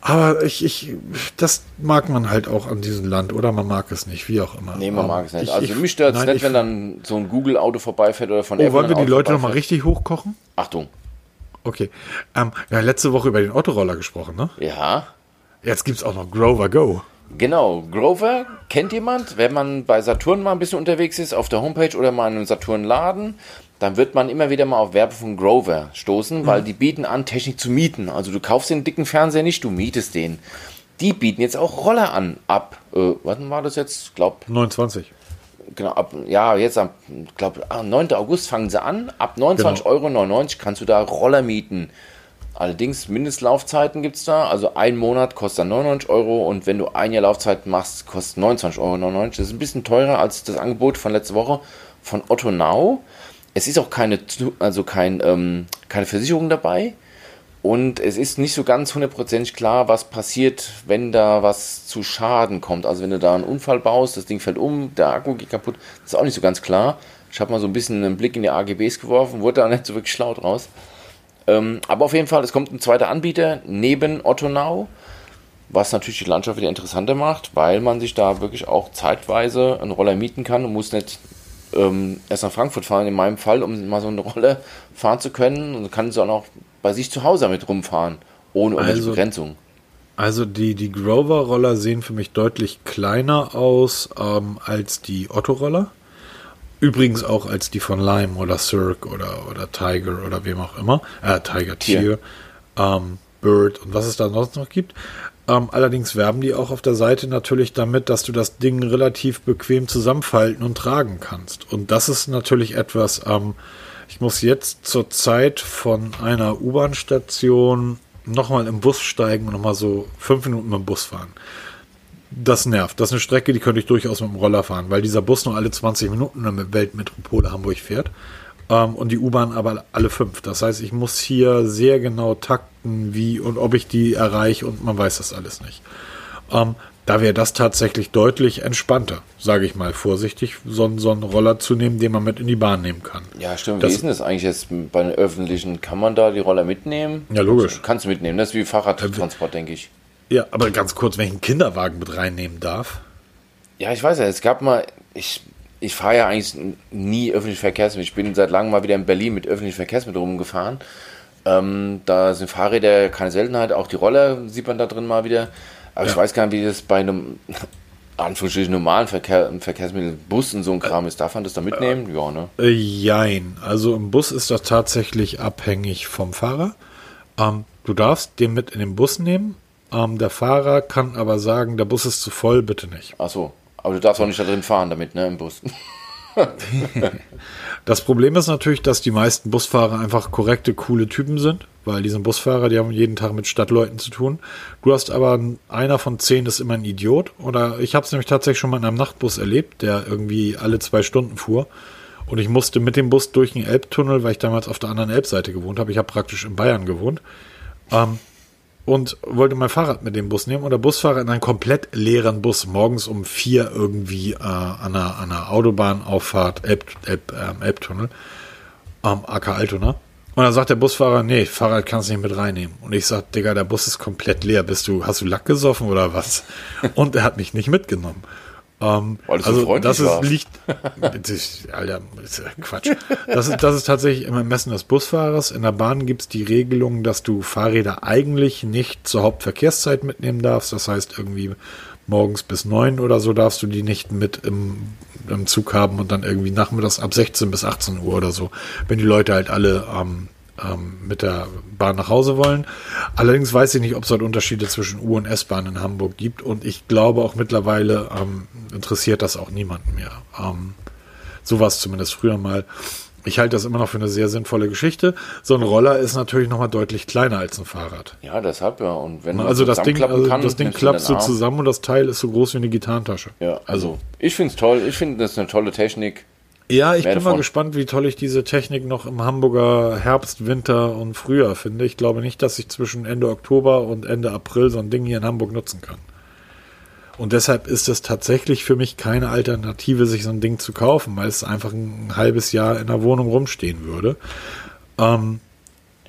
Aber ich, ich, das mag man halt auch an diesem Land oder man mag es nicht, wie auch immer. Nee, man mag es nicht. ich- also ich- mich stört es nicht, ich- wenn dann so ein Google-Auto vorbeifährt oder von Oh, Apple wollen wir die Leute nochmal richtig hochkochen? Achtung. Okay. Ähm, ja, letzte Woche über den Autoroller gesprochen, ne? Ja, Jetzt gibt's auch noch Grover Go. Genau, Grover kennt jemand, wenn man bei Saturn mal ein bisschen unterwegs ist, auf der Homepage oder mal in einem Saturn-Laden, dann wird man immer wieder mal auf Werbe von Grover stoßen, weil die bieten an, Technik zu mieten. Also du kaufst den dicken Fernseher nicht, du mietest den. Die bieten jetzt auch Roller an, ab, äh, wann war das jetzt? Glaub, 29. genau, ab, ja, jetzt am, glaub, am 9. August fangen sie an, ab 29,99 Euro kannst du da Roller mieten. Allerdings Mindestlaufzeiten gibt es da. Also ein Monat kostet dann 99 Euro und wenn du ein Jahr Laufzeit machst, kostet 29,99 Euro. Das ist ein bisschen teurer als das Angebot von letzter Woche von Otto Now. Es ist auch keine, also kein, ähm, keine Versicherung dabei. Und es ist nicht so ganz hundertprozentig klar, was passiert, wenn da was zu Schaden kommt. Also wenn du da einen Unfall baust, das Ding fällt um, der Akku geht kaputt, das ist auch nicht so ganz klar. Ich habe mal so ein bisschen einen Blick in die AGBs geworfen, wurde da nicht so wirklich schlau draus. Ähm, aber auf jeden Fall, es kommt ein zweiter Anbieter neben Otto Now, was natürlich die Landschaft wieder interessanter macht, weil man sich da wirklich auch zeitweise einen Roller mieten kann und muss nicht ähm, erst nach Frankfurt fahren, in meinem Fall, um mal so eine Rolle fahren zu können und kann sie auch noch bei sich zu Hause damit rumfahren, ohne irgendwelche Also- Begrenzungen. Also die, die Grover-Roller sehen für mich deutlich kleiner aus ähm, als die Otto-Roller. Übrigens auch als die von Lime oder Cirque oder, oder Tiger oder wem auch immer. Äh, Tiger Tier. Tier, ähm, Bird und was es da sonst noch gibt. Ähm, allerdings werben die auch auf der Seite natürlich damit, dass du das Ding relativ bequem zusammenfalten und tragen kannst. Und das ist natürlich etwas, ähm, ich muss jetzt zur Zeit von einer U-Bahn-Station nochmal im Bus steigen und nochmal so fünf Minuten mit dem Bus fahren. Das nervt. Das ist eine Strecke, die könnte ich durchaus mit dem Roller fahren, weil dieser Bus nur alle 20 Minuten in der Weltmetropole Hamburg fährt ähm, und die U-Bahn aber alle fünf. Das heißt, ich muss hier sehr genau takten, wie und ob ich die erreiche und man weiß das alles nicht. Ähm, da wäre das tatsächlich deutlich entspannter, sage ich mal vorsichtig, so, einen- so einen Roller zu nehmen, den man mit in die Bahn nehmen kann. Ja, stimmt. Das- Wie ist denn das eigentlich jetzt bei den öffentlichen? Kann man da die Roller mitnehmen? Ja, logisch. Kannst du mitnehmen. Das ist wie Fahrradtransport, denke ich. Ja, aber ganz kurz, wenn ich einen Kinderwagen mit reinnehmen darf. Ja, ich weiß ja, es gab mal, ich, ich fahre ja eigentlich nie öffentliche Verkehrsmittel. Ich bin seit langem mal wieder in Berlin mit öffentlichen Verkehrsmitteln rumgefahren. Ähm, da sind Fahrräder keine Seltenheit, auch die Roller sieht man da drin mal wieder. Aber ich Ja. weiß gar nicht, wie das bei einem Anführungsstrichen normalen Verkehr, Verkehrsmittel, Bus und so ein Kram ist. Darf man das da mitnehmen? Ja, ne? Äh, jein. Also im Bus ist das tatsächlich abhängig vom Fahrer. Ähm, du darfst den mit in den Bus nehmen. Ähm, der Fahrer kann aber sagen, der Bus ist zu voll, bitte nicht. Ach so. Aber du darfst auch nicht da drin fahren damit, ne, im Bus. Das Problem ist natürlich, dass die meisten Busfahrer einfach korrekte, coole Typen sind, weil diese Busfahrer, die haben jeden Tag mit Stadtleuten zu tun. Du hast aber einer von zehn ist immer ein Idiot. Oder ich habe es nämlich tatsächlich schon mal in einem Nachtbus erlebt, der irgendwie alle zwei Stunden fuhr. Und ich musste mit dem Bus durch den Elbtunnel, weil ich damals auf der anderen Elbseite gewohnt habe. Ich habe praktisch in Bayern gewohnt. Ähm, und wollte mein Fahrrad mit dem Bus nehmen und der Busfahrer in einen komplett leeren Bus morgens um vier irgendwie äh, an, einer, an einer Autobahnauffahrt Elb, Elb, ähm, Elbtunnel, ähm, AK Altona. Und dann sagt der Busfahrer, nee, Fahrrad kannst du nicht mit reinnehmen. Und ich sag, Digga, der Bus ist komplett leer. Bist du, hast du Lack gesoffen oder was? Und er hat mich nicht mitgenommen. Ähm, Weil so also freundlich das ist, warst. liegt, das ist, Alter, ist ja Quatsch. Das ist, das ist tatsächlich im Ermessen des Busfahrers. In der Bahn gibt es die Regelung, dass du Fahrräder eigentlich nicht zur Hauptverkehrszeit mitnehmen darfst. Das heißt irgendwie morgens bis neun oder so darfst du die nicht mit im, im Zug haben und dann irgendwie nachmittags ab 16 bis 18 Uhr oder so, wenn die Leute halt alle ähm, ähm, mit der Bahn nach Hause wollen. Allerdings weiß ich nicht, ob es dort Unterschiede zwischen U- und S-Bahn in Hamburg gibt und ich glaube auch mittlerweile ähm, interessiert das auch niemanden mehr. Ähm, so war es zumindest früher mal. Ich halte das immer noch für eine sehr sinnvolle Geschichte. So ein Roller ist natürlich noch mal deutlich kleiner als ein Fahrrad. Ja, deshalb ja. Und wenn man Also das Ding, also kann, das Ding du Arm. zusammen und das Teil ist so groß wie eine Gitarrentasche. Ja, also ich finde es toll. Ich finde das ist eine tolle Technik. Ja, ich bin mal davon. gespannt, wie toll ich diese Technik noch im Hamburger Herbst, Winter und Frühjahr finde. Ich glaube nicht, dass ich zwischen Ende Oktober und Ende April so ein Ding hier in Hamburg nutzen kann. Und deshalb ist es tatsächlich für mich keine Alternative, sich so ein Ding zu kaufen, weil es einfach ein halbes Jahr in der Wohnung rumstehen würde. Ähm,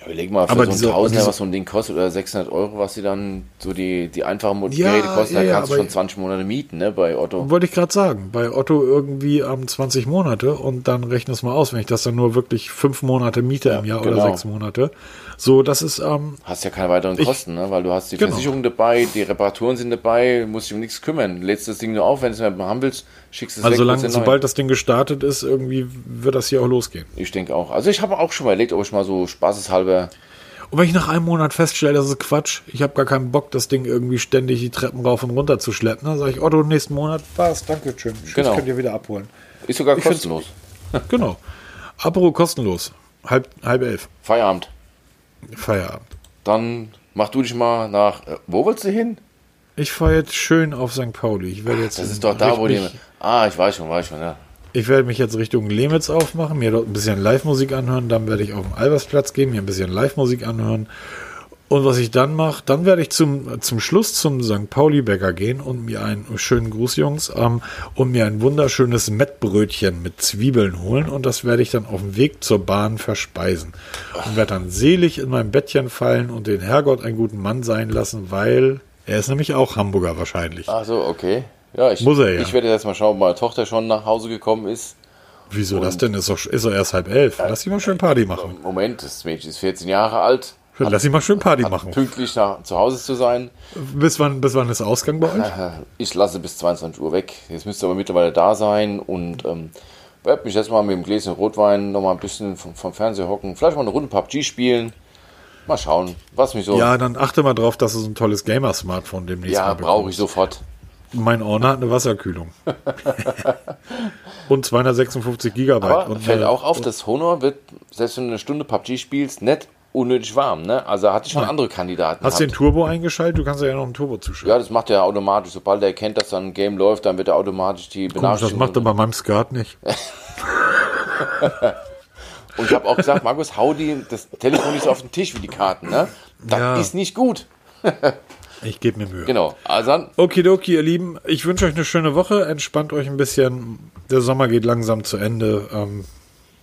überleg mal, für Aber so ein diese- Tausender, diese- was so ein Ding kostet, oder 600 Euro, was sie dann, so die, die einfachen Mod- Ja, Geräte kosten, ja, da ja, kannst du schon 20 Monate mieten, ne, bei Otto. wollte ich gerade sagen, bei Otto irgendwie ähm, 20 Monate und dann rechne es mal aus, wenn ich das dann nur wirklich fünf Monate miete im Jahr oder genau. sechs Monate. So, das ist, ähm, Hast ja keine weiteren Ich- Kosten, ne? weil du hast die Genau. Versicherung dabei, die Reparaturen sind dabei, musst dich um nichts kümmern. Lädst das Ding nur auf, wenn du es mehr haben willst, schickst es also weg. neuen. sobald das Ding gestartet ist, irgendwie wird das hier auch losgehen. Ich denke auch. Also ich habe auch schon mal überlegt, ob ich mal so spaßeshalber Und wenn ich nach einem Monat feststelle, das ist Quatsch, ich habe gar keinen Bock, das Ding irgendwie ständig die Treppen rauf und runter zu schleppen, dann sage ich, Otto, nächsten Monat was, danke schön. Tschüss, Genau. könnt ihr wieder abholen. ist sogar Ich kostenlos. genau. Apro kostenlos. Halb, halb elf. Feierabend. Feierabend. Dann mach du dich mal nach. Äh, wo willst du hin? Ich fahre jetzt schön auf St. Pauli. Ich werde jetzt Das ist doch da, wo die. Ah, ich weiß schon, weiß schon, ja. Ich werde mich jetzt Richtung Lemitz aufmachen, mir dort ein bisschen Live-Musik anhören, dann werde ich auf den Albersplatz gehen, mir ein bisschen Live-Musik anhören. Und was ich dann mache, dann werde ich zum, zum Schluss zum St. Pauli-Bäcker gehen und mir einen schönen Gruß, Jungs, ähm, und mir ein wunderschönes Mettbrötchen mit Zwiebeln holen und das werde ich dann auf dem Weg zur Bahn verspeisen. Und werde dann selig in mein Bettchen fallen und den Herrgott einen guten Mann sein lassen, weil er ist nämlich auch Hamburger wahrscheinlich. Ach so, okay. Ja, ich, Muss er ja. ich werde jetzt mal schauen, ob meine Tochter schon nach Hause gekommen ist. Wieso das denn? Ist doch, ist doch erst halb elf. Lass sie mal schön Party machen. Moment, das Mädchen ist 14 Jahre alt. Lass sie mal schön Party machen. Pünktlich nach, zu Hause zu sein. Bis wann, bis wann ist Ausgang bei euch? Äh, Ich lasse bis 22 Uhr weg. Jetzt müsste aber mittlerweile da sein und ähm, werde mich jetzt mal mit dem Gläschen Rotwein noch mal ein bisschen vom, vom Fernseher hocken. Vielleicht mal eine Runde PUBG spielen. Mal schauen, was mich so. Ja, dann achte mal drauf, dass so ein tolles Gamer-Smartphone demnächst ja brauche ich sofort. Mein Ordner hat eine Wasserkühlung. und 256 Gigabyte. Aber und, fällt äh, auch auf, das Honor wird, selbst wenn du eine Stunde PUBG spielst, nicht unnötig warm. Ne? Also hatte ich schon andere Kandidaten. Hast du den. Turbo eingeschaltet? Du kannst ja noch einen Turbo zuschalten. Ja, das macht er automatisch. Sobald er erkennt, dass dann ein Game läuft, dann wird er automatisch die Komisch, das Benachrichtigung. macht er bei meinem Skat nicht. Und ich habe auch gesagt, Markus, hau die, das Telefon nicht so auf den Tisch wie die Karten. Ne? Das Ja. ist nicht gut. Ich gebe mir Mühe. Genau. Also dann, Okidoki, ihr Lieben. Ich wünsche euch eine schöne Woche. Entspannt euch ein bisschen. Der Sommer geht langsam zu Ende. Ähm,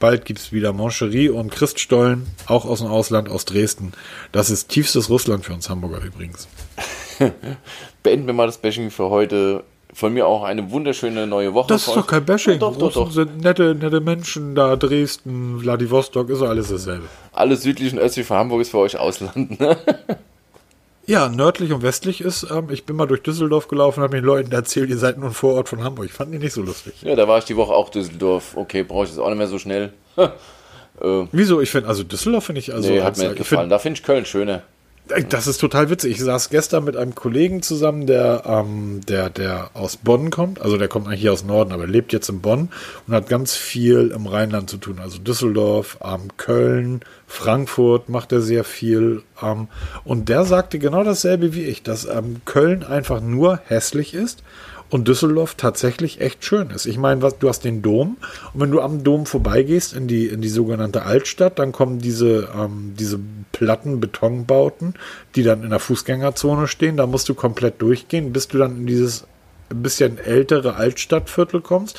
bald gibt es wieder Moncherie und Christstollen, auch aus dem Ausland, aus Dresden. Das ist tiefstes Russland für uns Hamburger übrigens. beenden wir mal das Bashing für heute. Von mir auch eine wunderschöne neue Woche. Das ist doch kein Bashing. Ja, doch, doch, Russen doch. sind nette, nette Menschen da. Dresden, Vladivostok, ist alles dasselbe. Alles südlich und östlich von Hamburg ist für euch Ausland. Ne? Ja, nördlich und westlich ist, ähm, ich bin mal durch Düsseldorf gelaufen und habe den Leuten erzählt, ihr seid nur ein Vorort von Hamburg. Ich fand die nicht so lustig. Ja, da war ich die Woche auch Düsseldorf. Okay, brauche ich das auch nicht mehr so schnell. Wieso? Ich finde, also Düsseldorf finde ich, also, Nee, hat mir gefallen. find, Da finde ich Köln schöner. Das ist total witzig. Ich saß gestern mit einem Kollegen zusammen, der, ähm, der, der aus Bonn kommt. Also der kommt eigentlich aus Norden, aber lebt jetzt in Bonn und hat ganz viel im Rheinland zu tun. Also Düsseldorf, ähm, Köln, Frankfurt macht er sehr viel. Ähm, und der sagte genau dasselbe wie ich, dass ähm, Köln einfach nur hässlich ist und Düsseldorf tatsächlich echt schön ist. Ich meine, was, du hast den Dom und wenn du am Dom vorbeigehst in die, in die sogenannte Altstadt, dann kommen diese, ähm, diese platten Betonbauten, die dann in der Fußgängerzone stehen. Da musst du komplett durchgehen, bis du dann in dieses ein bisschen ältere Altstadtviertel kommst.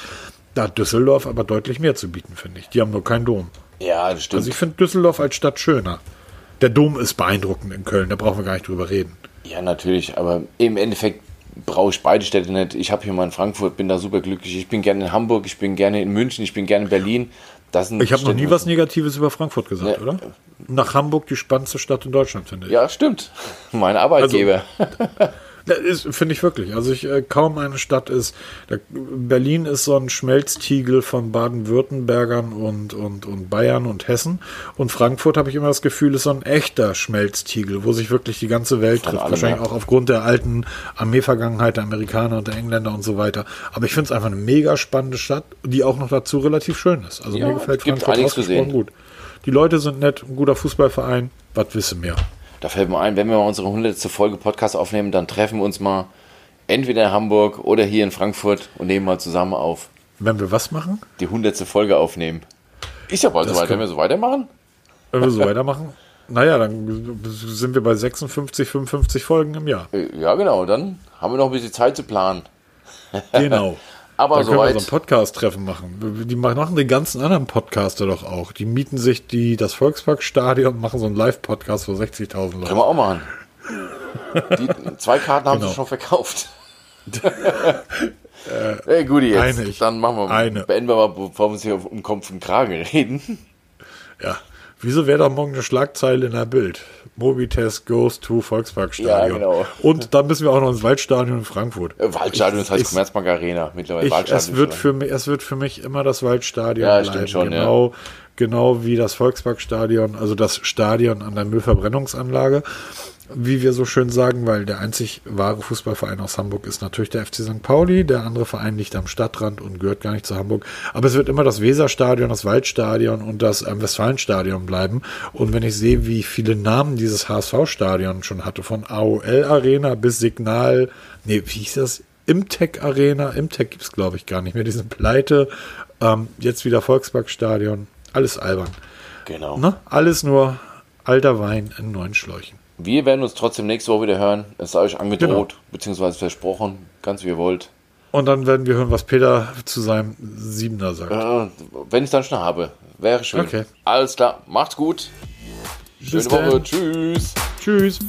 Da hat Düsseldorf aber deutlich mehr zu bieten, finde ich. Die haben nur keinen Dom. Ja, das stimmt. Also ich finde Düsseldorf als Stadt schöner. Der Dom ist beeindruckend in Köln, da brauchen wir gar nicht drüber reden. ja, natürlich. Aber im Endeffekt brauche ich beide Städte nicht. Ich habe hier mal in Frankfurt, bin da super glücklich. Ich bin gerne in Hamburg, ich bin gerne in München, ich bin gerne in Berlin. Das sind ich habe noch nie was Negatives über Frankfurt gesagt, ja. oder? Nach Hamburg die spannendste Stadt in Deutschland, finde ich. Ja, stimmt. Mein Arbeitgeber. Also, Finde ich wirklich. Also ich äh, kaum eine Stadt ist. Der, Berlin ist so ein Schmelztiegel von Baden-Württembergern und, und, und Bayern und Hessen. Und Frankfurt habe ich immer das Gefühl, ist so ein echter Schmelztiegel, wo sich wirklich die ganze Welt trifft. Wahrscheinlich auch aufgrund der alten Armeevergangenheit der Amerikaner und der Engländer und so weiter. Aber ich finde es einfach eine mega spannende Stadt, die auch noch dazu relativ schön ist. Also ja, mir gefällt Frankfurt ausgesprochen gut. Die Leute sind nett, ein guter Fußballverein, was wissen mehr. Da fällt mir ein, wenn wir mal unsere 100. Folge Podcast aufnehmen, dann treffen wir uns mal entweder in Hamburg oder hier in Frankfurt und nehmen mal zusammen auf. Wenn wir was machen? Die 100. Folge aufnehmen. Ist ja bald soweit, wenn wir so weitermachen. Wenn wir so weitermachen? Naja, dann sind wir bei 56, 55 Folgen im Jahr. Äh, ja, genau. Dann haben wir noch ein bisschen Zeit zu planen. Genau. Aber da können wir so ein Podcast-Treffen machen. Die machen die ganzen anderen Podcaster doch auch. Die mieten sich die, das Volksparkstadion und machen so einen Live-Podcast für 60.000 Leute. Können wir auch machen. Die, zwei Karten haben genau. sie schon verkauft. äh, hey, gut, jetzt. Eine, Dann machen wir, eine. beenden wir mal, bevor wir uns hier um Kopf und Kragen reden. Ja. Wieso wäre da morgen eine Schlagzeile in der Bild? Mobitest goes to Volksparkstadion. Ja, genau. Und dann müssen wir auch noch ins Waldstadion in Frankfurt. Äh, Waldstadion, das heißt ich, Commerzbank Arena mittlerweile. Ich, es, wird für mich, es wird für mich immer das Waldstadion ja, bleiben. Schon, genau, ja. Genau wie das Volksparkstadion, also das Stadion an der Müllverbrennungsanlage wie wir so schön sagen, weil der einzig wahre Fußballverein aus Hamburg ist natürlich der FC St. Pauli. Der andere Verein liegt am Stadtrand und gehört gar nicht zu Hamburg. Aber es wird immer das Weserstadion, das Waldstadion und das ähm, Westfalenstadion bleiben. Und wenn ich sehe, wie viele Namen dieses HSV-Stadion schon hatte, von AOL Arena bis Signal, nee, wie hieß das? Imtech Arena, Imtech gibt es glaube ich gar nicht mehr, diese Pleite, ähm, jetzt wieder Volksparkstadion, alles albern. Genau. Ne? Alles nur alter Wein in neuen Schläuchen. Wir werden uns trotzdem nächste Woche wieder hören. Es sei euch angedroht, genau. beziehungsweise versprochen, ganz wie ihr wollt. Und dann werden wir hören, was Peter zu seinem Siebener sagt. Äh, wenn ich es dann schon habe. Wäre schön. Okay. Alles klar. Macht's gut. Schöne Bis Woche. Dann. Tschüss. Tschüss.